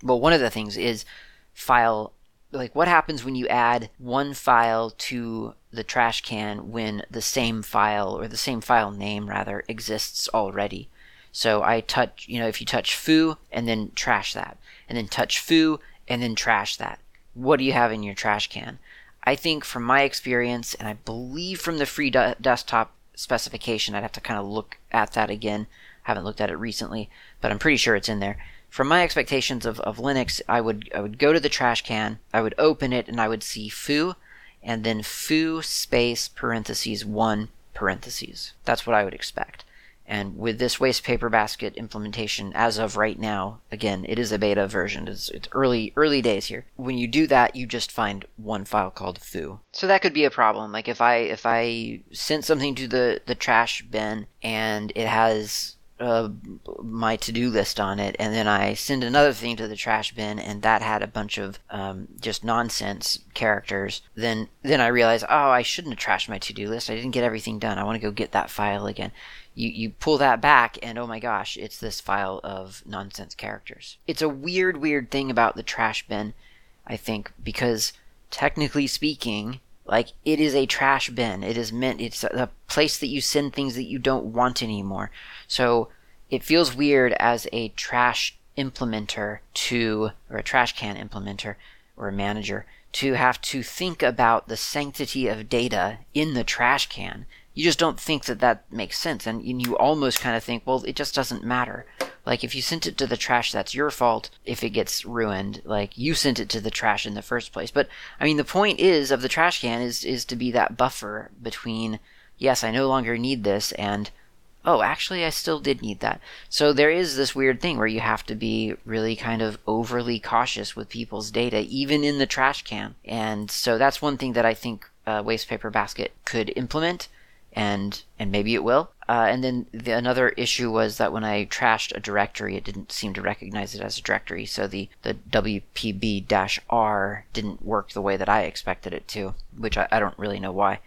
well one of the things is file like what happens when you add one file to the trash can when the same file or the same file name rather exists already so i touch you know if you touch foo and then trash that and then touch foo and then trash that what do you have in your trash can i think from my experience and i believe from the free de- desktop specification i'd have to kind of look at that again I haven't looked at it recently, but I'm pretty sure it's in there. From my expectations of, of Linux, I would I would go to the trash can, I would open it, and I would see foo, and then foo space parentheses one parentheses. That's what I would expect. And with this waste paper basket implementation, as of right now, again, it is a beta version. It's, it's, early early days here. When you do that, you just find one file called foo. So that could be a problem. Like if I if I sent something to the the trash bin and it has uh, my to-do list on it and then i send another thing to the trash bin and that had a bunch of um, just nonsense characters then then i realize oh i shouldn't have trashed my to-do list i didn't get everything done i want to go get that file again you, you pull that back and oh my gosh it's this file of nonsense characters it's a weird weird thing about the trash bin i think because technically speaking like it is a trash bin. It is meant. It's a place that you send things that you don't want anymore. So it feels weird as a trash implementer to, or a trash can implementer, or a manager to have to think about the sanctity of data in the trash can. You just don't think that that makes sense, and you almost kind of think, well, it just doesn't matter. Like if you sent it to the trash, that's your fault if it gets ruined. Like you sent it to the trash in the first place. But I mean, the point is of the trash can is is to be that buffer between yes, I no longer need this and oh, actually, I still did need that. So there is this weird thing where you have to be really kind of overly cautious with people's data, even in the trash can. And so that's one thing that I think uh, Waste Paper Basket could implement and and maybe it will. Uh, and then the, another issue was that when I trashed a directory, it didn't seem to recognize it as a directory. So the the WPB-R didn't work the way that I expected it to, which I, I don't really know why.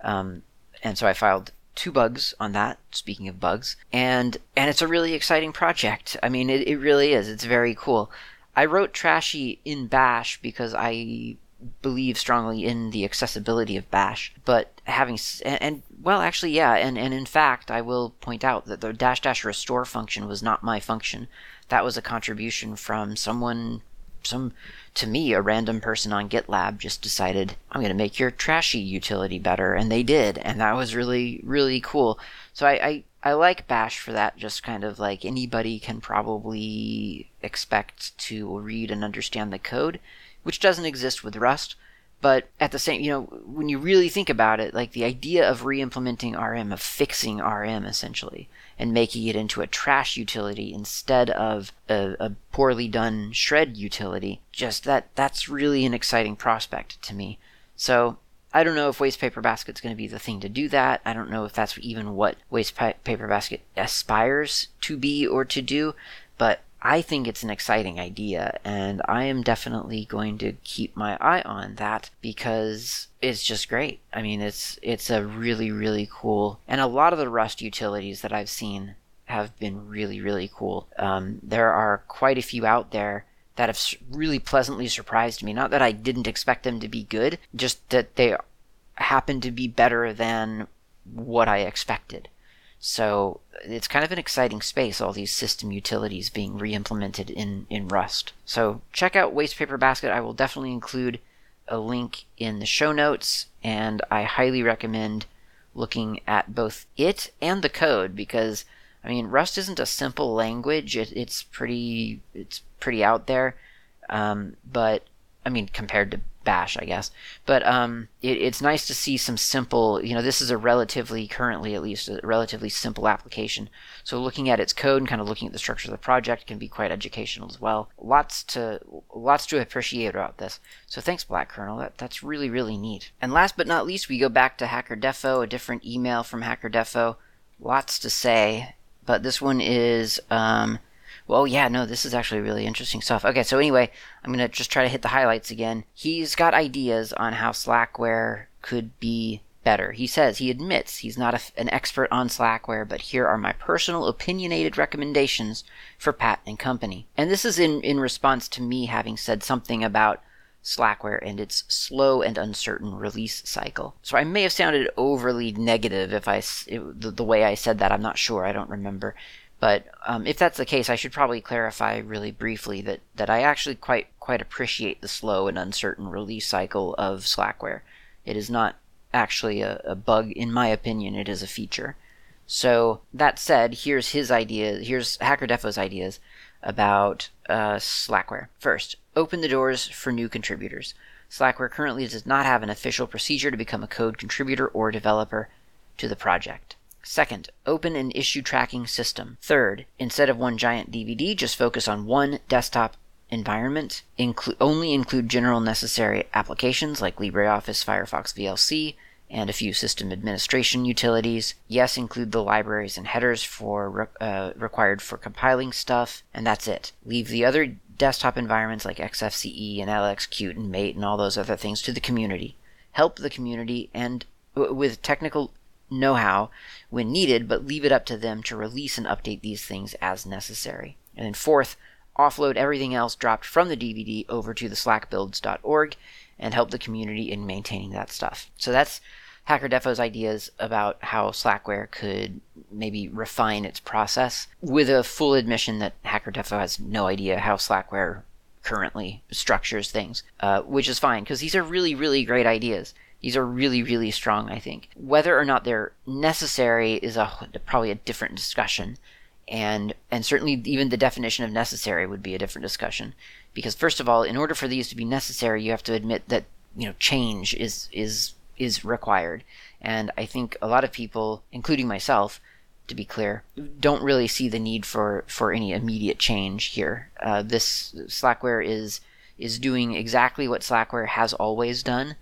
Um, and so I filed two bugs on that. Speaking of bugs, and and it's a really exciting project. I mean, it, it really is. It's very cool. I wrote Trashy in Bash because I believe strongly in the accessibility of Bash, but having and, well, actually, yeah, and and in fact, I will point out that the dash dash restore function was not my function. That was a contribution from someone some to me a random person on GitLab just decided I'm going to make your trashy utility better, and they did, and that was really really cool. So I, I I like Bash for that. Just kind of like anybody can probably expect to read and understand the code, which doesn't exist with Rust. But at the same, you know, when you really think about it, like the idea of re-implementing RM, of fixing RM essentially, and making it into a trash utility instead of a, a poorly done shred utility, just that that's really an exciting prospect to me. So I don't know if Waste Paper Basket's going to be the thing to do that. I don't know if that's even what Waste Paper Basket aspires to be or to do, but I think it's an exciting idea, and I am definitely going to keep my eye on that because it's just great. I mean, it's it's a really really cool, and a lot of the Rust utilities that I've seen have been really really cool. Um, there are quite a few out there that have really pleasantly surprised me. Not that I didn't expect them to be good, just that they happen to be better than what I expected. So it's kind of an exciting space, all these system utilities being re-implemented in, in Rust. So check out Waste Paper Basket. I will definitely include a link in the show notes, and I highly recommend looking at both it and the code because I mean Rust isn't a simple language. It, it's pretty it's pretty out there, um, but I mean compared to bash, I guess. But um, it, it's nice to see some simple, you know, this is a relatively, currently at least, a relatively simple application. So looking at its code and kind of looking at the structure of the project can be quite educational as well. Lots to lots to appreciate about this. So thanks, Black Kernel. That, that's really, really neat. And last but not least, we go back to Hacker Defo, a different email from Hacker Defo. Lots to say, but this one is um, well, yeah, no, this is actually really interesting stuff. Okay, so anyway, I'm going to just try to hit the highlights again. He's got ideas on how Slackware could be better. He says he admits he's not a, an expert on Slackware, but here are my personal opinionated recommendations for Pat and company. And this is in, in response to me having said something about Slackware and its slow and uncertain release cycle. So I may have sounded overly negative if I it, the, the way I said that. I'm not sure. I don't remember. But um, if that's the case, I should probably clarify really briefly that, that I actually quite quite appreciate the slow and uncertain release cycle of Slackware. It is not actually a, a bug, in my opinion. It is a feature. So that said, here's his idea. Here's Hacker Defo's ideas about uh, Slackware. First, open the doors for new contributors. Slackware currently does not have an official procedure to become a code contributor or developer to the project. Second, open an issue tracking system. Third, instead of one giant DVD, just focus on one desktop environment. Inclu- only include general necessary applications like LibreOffice, Firefox VLC, and a few system administration utilities. Yes, include the libraries and headers for re- uh, required for compiling stuff, and that's it. Leave the other desktop environments like XFCE and LXQt and Mate and all those other things to the community. Help the community and w- with technical know how when needed, but leave it up to them to release and update these things as necessary. And then fourth, offload everything else dropped from the DVD over to the slackbuilds.org and help the community in maintaining that stuff. So that's Hacker Defo's ideas about how Slackware could maybe refine its process, with a full admission that Hacker Defo has no idea how Slackware currently structures things, uh, which is fine because these are really, really great ideas. These are really, really strong, I think. Whether or not they're necessary is a probably a different discussion. And and certainly even the definition of necessary would be a different discussion. Because first of all, in order for these to be necessary, you have to admit that, you know, change is is is required. And I think a lot of people, including myself, to be clear, don't really see the need for, for any immediate change here. Uh, this Slackware is is doing exactly what Slackware has always done,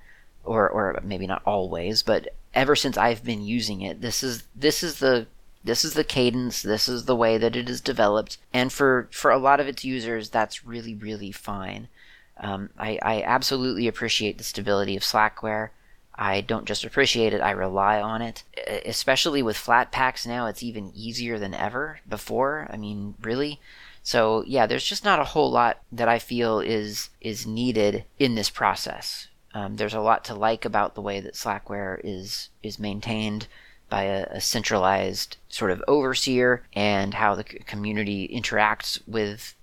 or or maybe not always, but ever since I've been using it, this is this is the this is the cadence, this is the way that it is developed, and for for a lot of its users, that's really really fine. Um, I, I absolutely appreciate the stability of Slackware. I don't just appreciate it, I rely on it. Especially with Flatpaks now, it's even easier than ever before. I mean, really. So yeah, there's just not a whole lot that I feel is is needed in this process. Um, there's a lot to like about the way that Slackware is is maintained by a, a centralized sort of overseer and how the community interacts with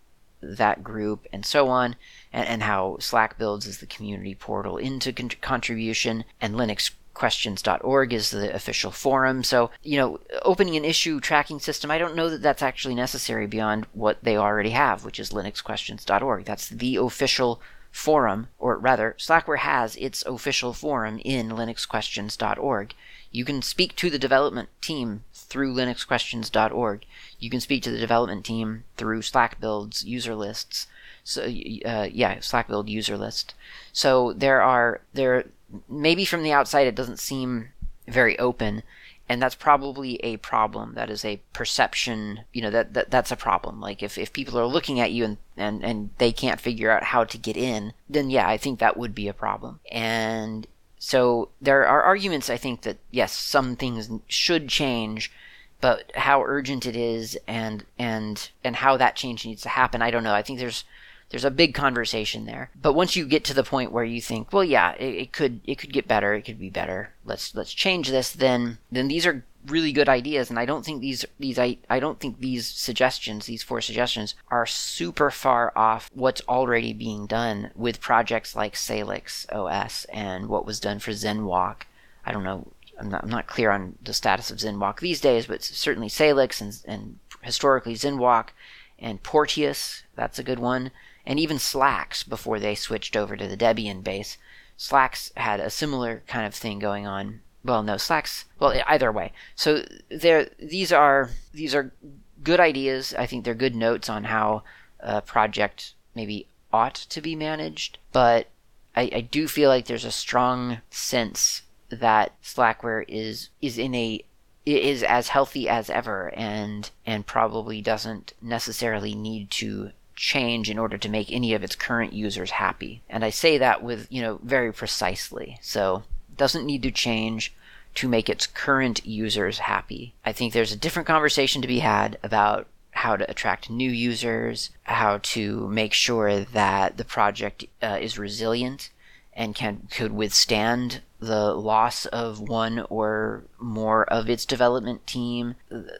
that group and so on, and, and how Slack builds is the community portal into con- contribution, and Linux questions.org is the official forum. So, you know, opening an issue tracking system, I don't know that that's actually necessary beyond what they already have, which is linuxquestions.org. That's the official forum, or rather, Slackware has its official forum in linuxquestions.org. You can speak to the development team through linuxquestions.org. You can speak to the development team through Slack builds, user lists. So uh, yeah, Slack build user list. So there are there maybe from the outside it doesn't seem very open, and that's probably a problem. That is a perception. You know that, that that's a problem. Like if, if people are looking at you and, and and they can't figure out how to get in, then yeah, I think that would be a problem. And so there are arguments, I think, that yes, some things should change, but how urgent it is and and and how that change needs to happen, I don't know. I think there's there's a big conversation there. But once you get to the point where you think, well, yeah, it, it could it could get better, it could be better. Let's let's change this. Then then these are really good ideas and i don't think these these I, I don't think these suggestions these four suggestions are super far off what's already being done with projects like salix os and what was done for zenwalk i don't know i'm not, I'm not clear on the status of zenwalk these days but certainly salix and, and historically zenwalk and porteus that's a good one and even Slax before they switched over to the debian base. Slax had a similar kind of thing going on. Well no Slax well either way. So there these are these are good ideas. I think they're good notes on how a project maybe ought to be managed. But i, I do feel like there's a strong sense that slackware is is in a is as healthy as ever and and probably doesn't necessarily need to change in order to make any of its current users happy. And i say that with you know very precisely. So doesn't need to change to make its current users happy. I think there's a different conversation to be had about how to attract new users, how to make sure that the project uh, is resilient and can could withstand the loss of one or more of its development team.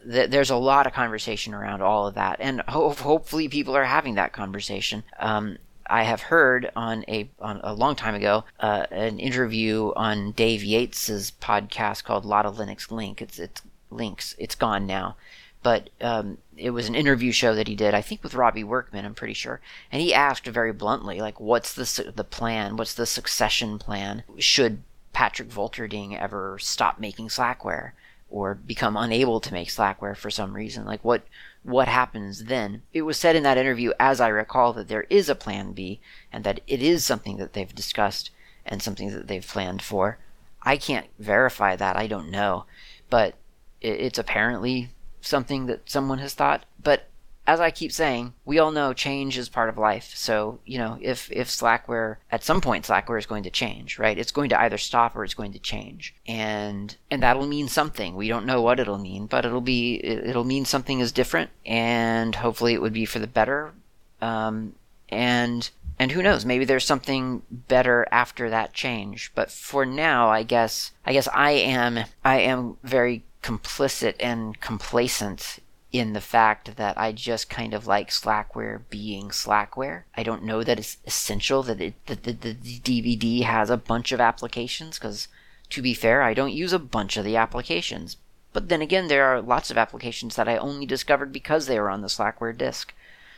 There's a lot of conversation around all of that, and ho- hopefully people are having that conversation. Um, I have heard on a on a long time ago uh, an interview on Dave Yates's podcast called Lotta Linux Link. It's it's links. It's gone now, but um, it was an interview show that he did. I think with Robby Workman. I'm pretty sure, and he asked very bluntly, like, "What's the the plan? What's the succession plan? Should Patrick Volkerding ever stop making Slackware?" or become unable to make Slackware for some reason. Like what what happens then. It was said in that interview, as I recall, that there is a plan B and that it is something that they've discussed and something that they've planned for. I can't verify that, I don't know, but it's apparently something that someone has thought. But as I keep saying, we all know change is part of life. So, you know, if, if Slackware, at some point, Slackware is going to change, right? It's going to either stop or it's going to change. And, and that'll mean something. We don't know what it'll mean, but it'll be, it'll mean something is different and hopefully it would be for the better. Um, and, and who knows, maybe there's something better after that change. But for now, I guess, I guess I am, I am very complicit and complacent in the fact that I just kind of like Slackware being Slackware. I don't know that it's essential that, it, that the, the, DVD has a bunch of applications because, to be fair, I don't use a bunch of the applications. But then again, there are lots of applications that I only discovered because they were on the Slackware disk.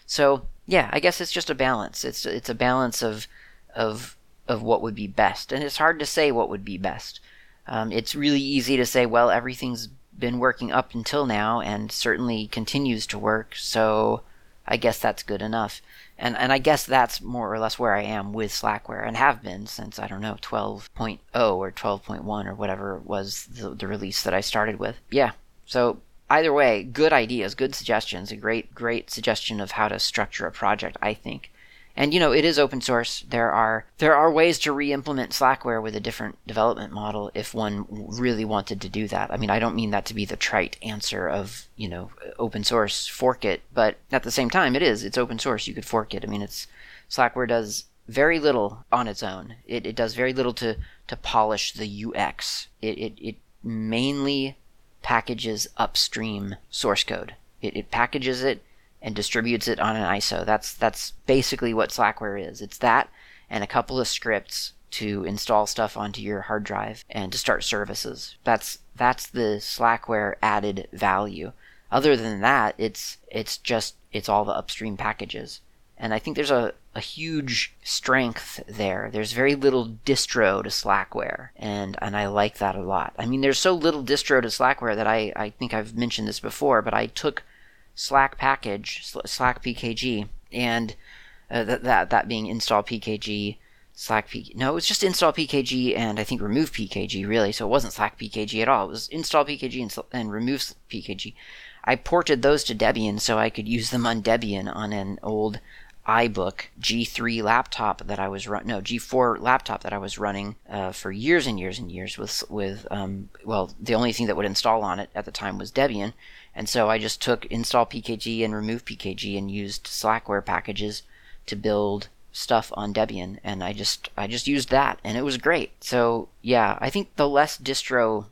So yeah, I guess it's just a balance. It's it's a balance of of of what would be best, and it's hard to say what would be best. Um, it's really easy to say, well, everything's been working up until now and certainly continues to work, so I guess that's good enough. And and I guess that's more or less where I am with Slackware and have been since I don't know 12.0 or 12.1 or whatever was the, the release that I started with. Yeah. So either way, good ideas, good suggestions, a great great suggestion of how to structure a project, I think. And you know, it is open source. There are there are ways to re-implement Slackware with a different development model if one really wanted to do that. I mean, I don't mean that to be the trite answer of, you know, open source fork it, but at the same time it is. It's open source. You could fork it. I mean, it's Slackware does very little on its own. It, it does very little to to polish the UX. It it, it mainly packages upstream source code. It, it packages it and distributes it on an ISO. That's that's basically what Slackware is. It's that and a couple of scripts to install stuff onto your hard drive and to start services. That's that's the Slackware added value. Other than that, it's it's just it's all the upstream packages. And I think there's a, a huge strength there. There's very little distro to Slackware, and, and I like that a lot. I mean, there's so little distro to Slackware that I, I think I've mentioned this before, but I took Slack package, Slack PKG, and uh, that, that, that being install PKG, Slack PKG. No, it was just install PKG and I think remove PKG, really. So it wasn't Slack PKG at all. It was install PKG and, and remove PKG. I ported those to Debian so I could use them on Debian on an old iBook G3 laptop that I was run no G4 laptop that I was running uh, for years and years and years with with um, well the only thing that would install on it at the time was Debian and so I just took install pkg and remove pkg and used Slackware packages to build stuff on Debian and I just I just used that and it was great so yeah I think the less distro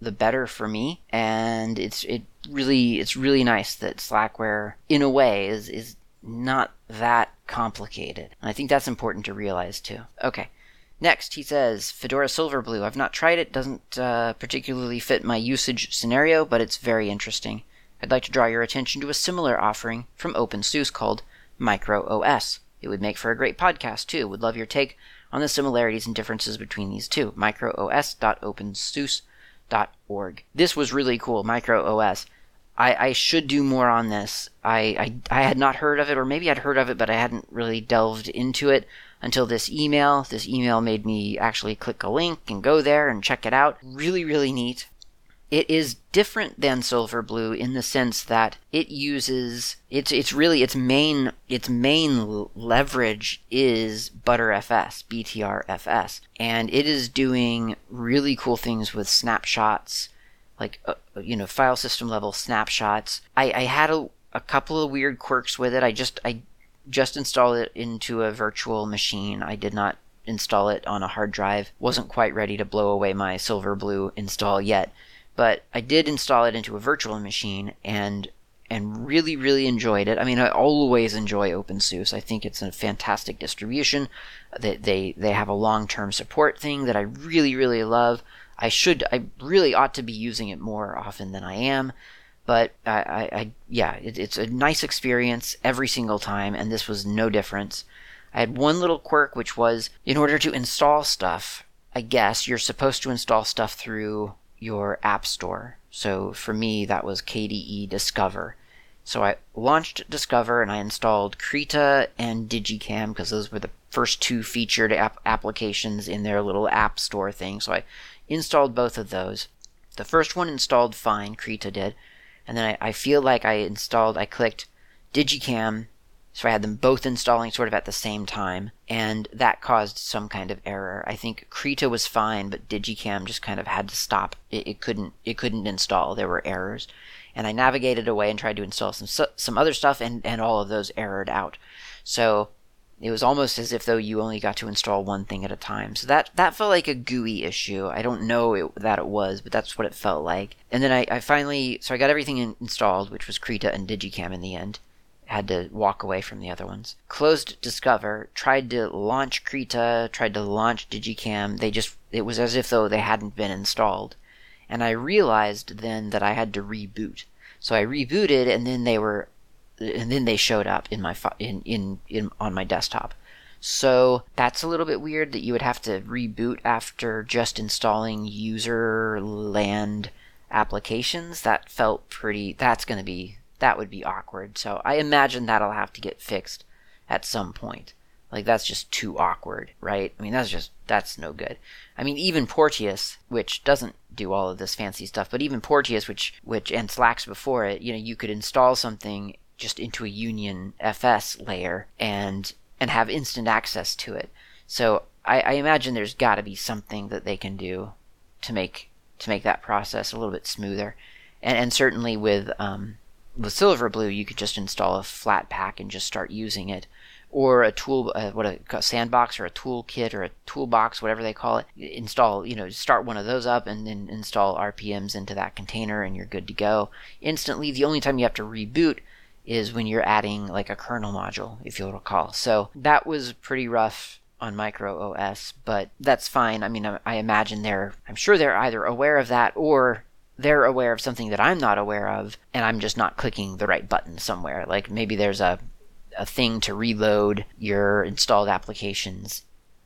the better for me and it's it really it's really nice that Slackware in a way is is not that complicated. And I think that's important to realize too. Okay. Next, he says Fedora Silverblue. I've not tried it, doesn't uh, particularly fit my usage scenario, but it's very interesting. I'd like to draw your attention to a similar offering from OpenSUSE called MicroOS. It would make for a great podcast too. Would love your take on the similarities and differences between these two. microos.opensuse.org. This was really cool, MicroOS. I, I should do more on this. I, I, I had not heard of it, or maybe I'd heard of it, but I hadn't really delved into it until this email. This email made me actually click a link and go there and check it out. Really, really neat. It is different than Silverblue in the sense that it uses it's it's really its main its main leverage is Btrfs, BTRFS, and it is doing really cool things with snapshots like uh, uh, you know file system level snapshots. I, I had a, a couple of weird quirks with it. I just I just installed it into a virtual machine. I did not install it on a hard drive. wasn't quite ready to blow away my Silverblue install yet, but I did install it into a virtual machine and and really really enjoyed it. I mean, I always enjoy OpenSUSE. I think it's a fantastic distribution. They they they have a long term support thing that I really really love. I should, I really ought to be using it more often than I am. But I, I, I yeah, it, it's a nice experience every single time, and this was no difference. I had one little quirk, which was in order to install stuff, I guess you're supposed to install stuff through your app store. So for me, that was KDE Discover. So I launched Discover and I installed Krita and digiKam because those were the first two featured app- applications in their little app store thing. So I installed both of those. The first one installed fine, Krita did, and then I, I feel like I installed, I clicked digiKam, so I had them both installing sort of at the same time, and that caused some kind of error. I think Krita was fine, but digiKam just kind of had to stop. It, it couldn't, it couldn't install. There were errors, and I navigated away and tried to install some some other stuff, and and all of those errored out. So it was almost as if though you only got to install one thing at a time. So that that felt like a GUI issue. I don't know it, that it was, but that's what it felt like. And then I, I finally, so I got everything in, installed, which was Krita and digiKam in the end. Had to walk away from the other ones. Closed Discover, tried to launch Krita, tried to launch digiKam. They just, it was as if though they hadn't been installed. And I realized then that I had to reboot. So I rebooted, and then they were and then they showed up in my in, in in on my desktop. So that's a little bit weird that you would have to reboot after just installing user land applications. That felt pretty that's going to be that would be awkward. So I imagine that'll have to get fixed at some point. Like that's just too awkward, right? I mean, that's just that's no good. I mean, even Porteus, which doesn't do all of this fancy stuff, but even Porteus, which which and Slax before it, you know, you could install something just into a Union FS layer and and have instant access to it. So I, I imagine there's got to be something that they can do to make to make that process a little bit smoother. And, and certainly with um, with Silverblue, you could just install a Flatpak and just start using it, or a tool, uh, what a, a sandbox or a toolkit or a toolbox, whatever they call it. Install, you know, start one of those up and then install RPMs into that container, and you're good to go instantly. The only time you have to reboot is when you're adding like a kernel module, if you'll recall. So that was pretty rough on MicroOS, but that's fine. I mean, I, I imagine they're, I'm sure they're either aware of that or they're aware of something that I'm not aware of, and I'm just not clicking the right button somewhere. Like maybe there's a a thing to reload your installed applications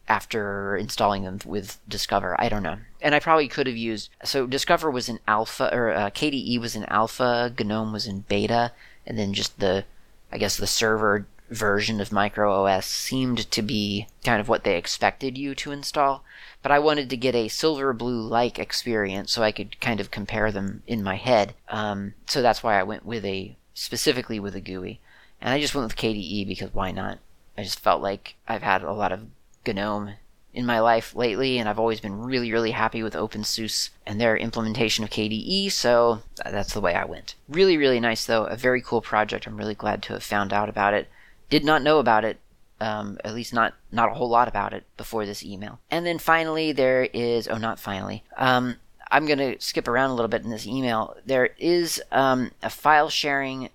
after installing them with Discover. I don't know. And I probably could have used so Discover was in alpha or uh, KDE was in alpha, GNOME was in beta, and then just the I guess the server version of MicroOS seemed to be kind of what they expected you to install. But I wanted to get a Silverblue like experience so I could kind of compare them in my head. Um, so that's why I went with a specifically with a GUI. And I just went with KDE because why not? I just felt like I've had a lot of GNOME in my life lately, and I've always been really, really happy with OpenSUSE and their implementation of KDE, so that's the way I went. Really, really nice, though. A very cool project. I'm really glad to have found out about it. Did not know about it, um, at least not not a whole lot about it before this email. And then finally, there is oh, not finally. Um, I'm gonna skip around a little bit in this email. There is um, a file sharing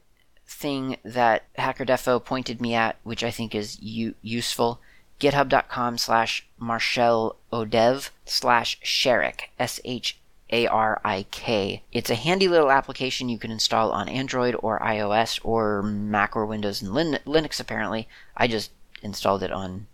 thing that HackerDefo pointed me at, which I think is u- useful. GitHub.com slash Marshall Odev slash Sharik, S H A R I K. It's a handy little application you can install on Android or iOS or Mac or Windows and Lin- Linux. Apparently, I just installed it on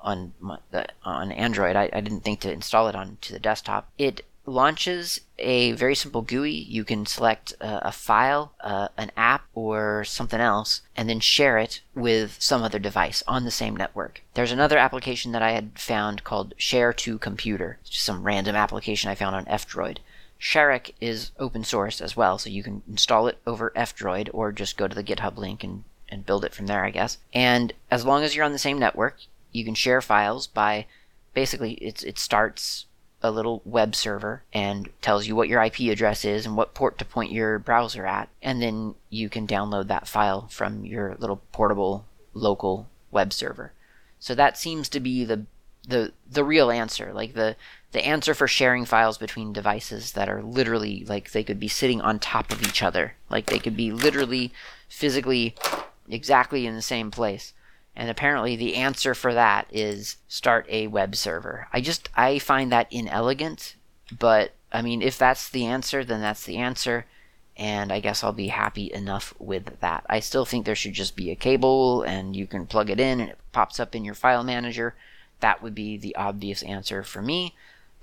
on my, on Android. I, I didn't think to install it on to the desktop. It launches a very simple GUI. You can select a file, uh, an app, or something else, and then share it with some other device on the same network. There's another application that I had found called Share to Computer. It's just some random application I found on F-Droid. Sharik is open source as well, so you can install it over F-Droid or just go to the GitHub link and, and build it from there, I guess. And as long as you're on the same network, you can share files by basically it's, it starts a little web server and tells you what your IP address is and what port to point your browser at, and then you can download that file from your little portable local web server. So that seems to be the the the real answer, like the the answer for sharing files between devices that are literally like they could be sitting on top of each other, like they could be literally physically exactly in the same place. And apparently the answer for that is start a web server. I just I find that inelegant, but I mean if that's the answer, then that's the answer. And I guess I'll be happy enough with that. I still think there should just be a cable and you can plug it in and it pops up in your file manager. That would be the obvious answer for me.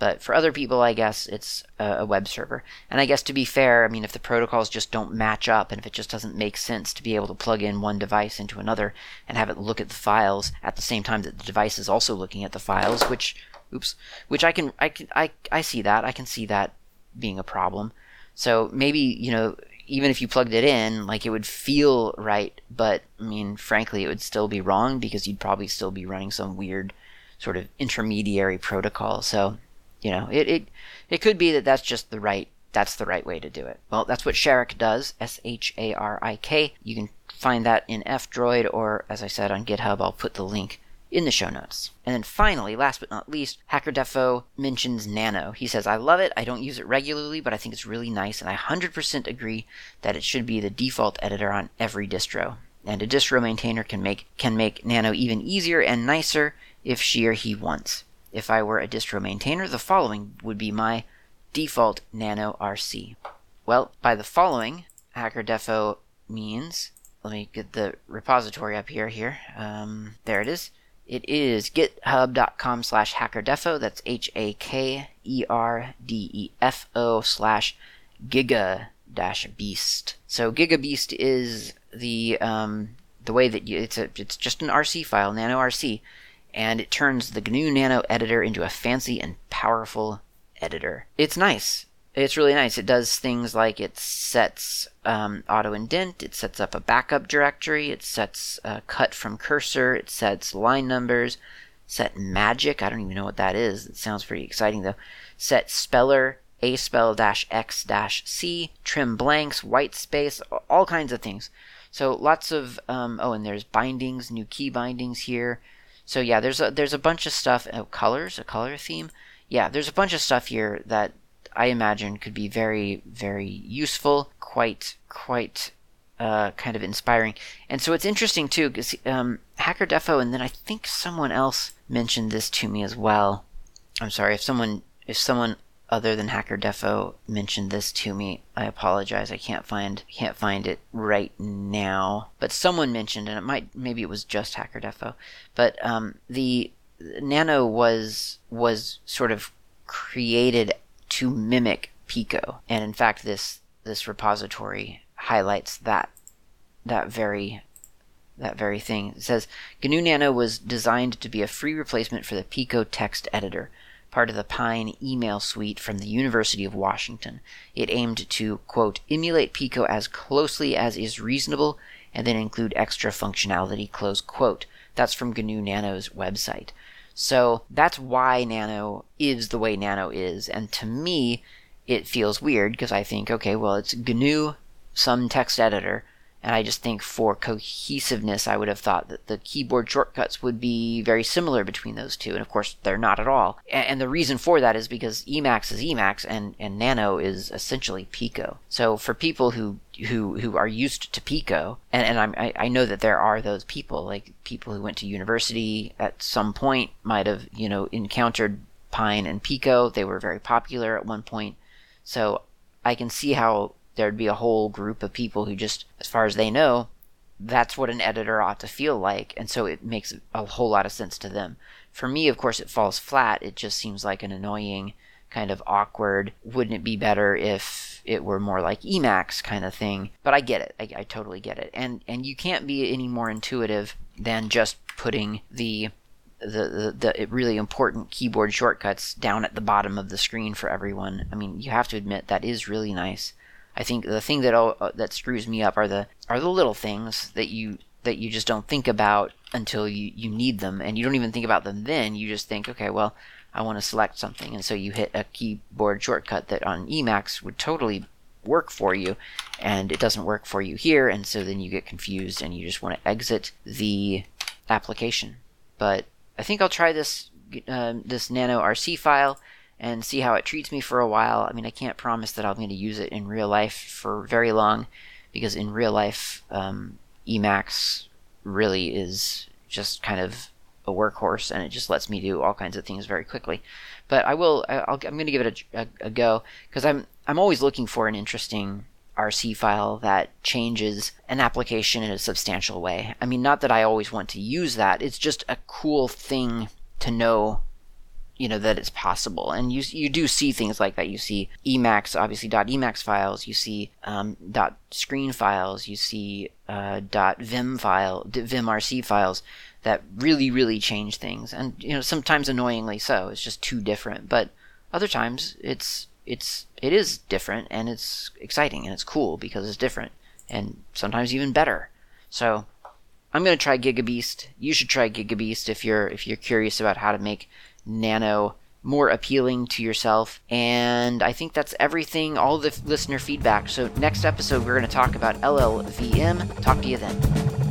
But for other people, I guess it's a, web server. And I guess to be fair, I mean, if the protocols just don't match up and if it just doesn't make sense to be able to plug in one device into another and have it look at the files at the same time that the device is also looking at the files, which, oops, which I can, I can, I, I see that. I can see that being a problem. So maybe, you know, even if you plugged it in, like it would feel right, but I mean, frankly, it would still be wrong because you'd probably still be running some weird sort of intermediary protocol. So you know, it, it it could be that that's just the right that's the right way to do it. Well, that's what Sharik does, S H A R I K. You can find that in F-Droid or as I said on GitHub, I'll put the link in the show notes. And then finally, last but not least, Hacker HackerDefo mentions Nano. He says, I love it. I don't use it regularly, but I think it's really nice, and I 100% agree that it should be the default editor on every distro. And a distro maintainer can make can make Nano even easier and nicer if she or he wants. If I were a distro maintainer, the following would be my default Nano RC. Well, by the following, HackerDefo means, let me get the repository up here, here. Um, there it is. It is github.com slash hackerdefo. That's H A K E R D E F O slash giga dash beast. So giga beast is the um, the way that you, it's a it's just an RC file, nano RC, and it turns the GNU Nano editor into a fancy and powerful editor. It's nice. It's really nice. It does things like it sets um, auto indent, it sets up a backup directory, it sets cut from cursor, it sets line numbers, set magic. I don't even know what that is. It sounds pretty exciting though. Set speller, a spell dash x dash c, trim blanks, white space, all kinds of things. So lots of um, oh, and there's bindings, new key bindings here. So yeah, there's a there's a bunch of stuff. Oh, colors, a color theme. Yeah, there's a bunch of stuff here that I imagine could be very very useful. Quite quite uh, kind of inspiring. And so it's interesting too, because um, Hacker Defo, and then I think someone else mentioned this to me as well. I'm sorry if someone if someone other than Hacker Defo mentioned this to me. I apologize. I can't find can't find it right now. But someone mentioned, and it might maybe it was just Hacker Defo. But um, the Nano was was sort of created to mimic Pico, and in fact, this this repository highlights that that very that very thing. It says GNU Nano was designed to be a free replacement for the Pico text editor part of the Pine email suite from the University of Washington. It aimed to, quote, emulate Pico as closely as is reasonable and then include extra functionality, close quote. That's from GNU Nano's website. So that's why Nano is the way Nano is. And to me, it feels weird because I think, okay, well, it's GNU, some text editor, and I just think for cohesiveness, I would have thought that the keyboard shortcuts would be very similar between those two. And of course, they're not at all. And the reason for that is because Emacs is Emacs and, and Nano is essentially Pico. So for people who who who are used to Pico, and, and I'm, I, I know that there are those people, like people who went to university at some point might have, you know, encountered Pine and Pico. They were very popular at one point. So I can see how there'd be a whole group of people who just, as far as they know, that's what an editor ought to feel like, and so it makes a whole lot of sense to them. For me, of course, it falls flat. It just seems like an annoying, kind of awkward. Wouldn't it be better if it were more like Emacs kind of thing? But I get it. I, I totally get it. And and you can't be any more intuitive than just putting the the, the, the really important keyboard shortcuts down at the bottom of the screen for everyone. I mean, you have to admit that is really nice. I think the thing that uh, that screws me up are the are the little things that you that you just don't think about until you, you need them. And you don't even think about them then. You just think okay well I want to select something. And so you hit a keyboard shortcut that on Emacs would totally work for you and it doesn't work for you here. And so then you get confused and you just want to exit the application. But I think I'll try this uh, this nano RC file and see how it treats me for a while. I mean, I can't promise that I'm going to use it in real life for very long because in real life, um, Emacs really is just kind of a workhorse and it just lets me do all kinds of things very quickly. But I will, i am going to give it a, a, a go because I'm, I'm always looking for an interesting RC file that changes an application in a substantial way. I mean, not that I always want to use that, it's just a cool thing to know you know that it's possible. And you you do see things like that. You see emacs obviously emacs files. You see um, screen files. You see uh, vim file vimrc files that really really change things. And you know sometimes annoyingly so. It's just too different. But other times it's it's it is different and it's exciting and it's cool because it's different and sometimes even better. So I'm gonna try GigaBeast. You should try GigaBeast if you're if you're curious about how to make Nano more appealing to yourself. And I think that's everything, all the listener feedback. So, next episode, we're going to talk about LLVM. Talk to you then.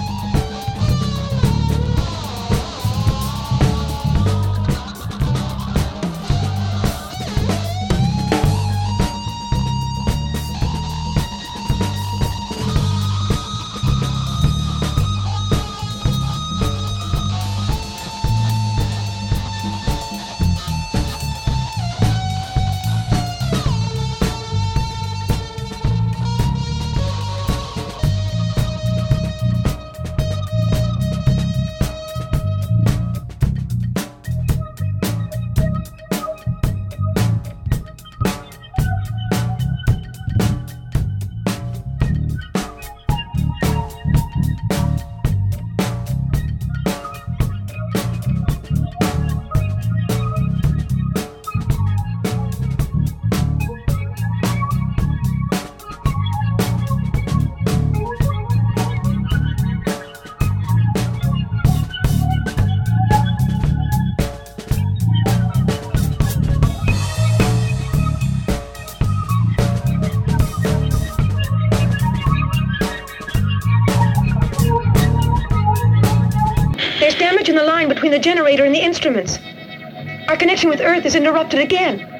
With Earth is interrupted again.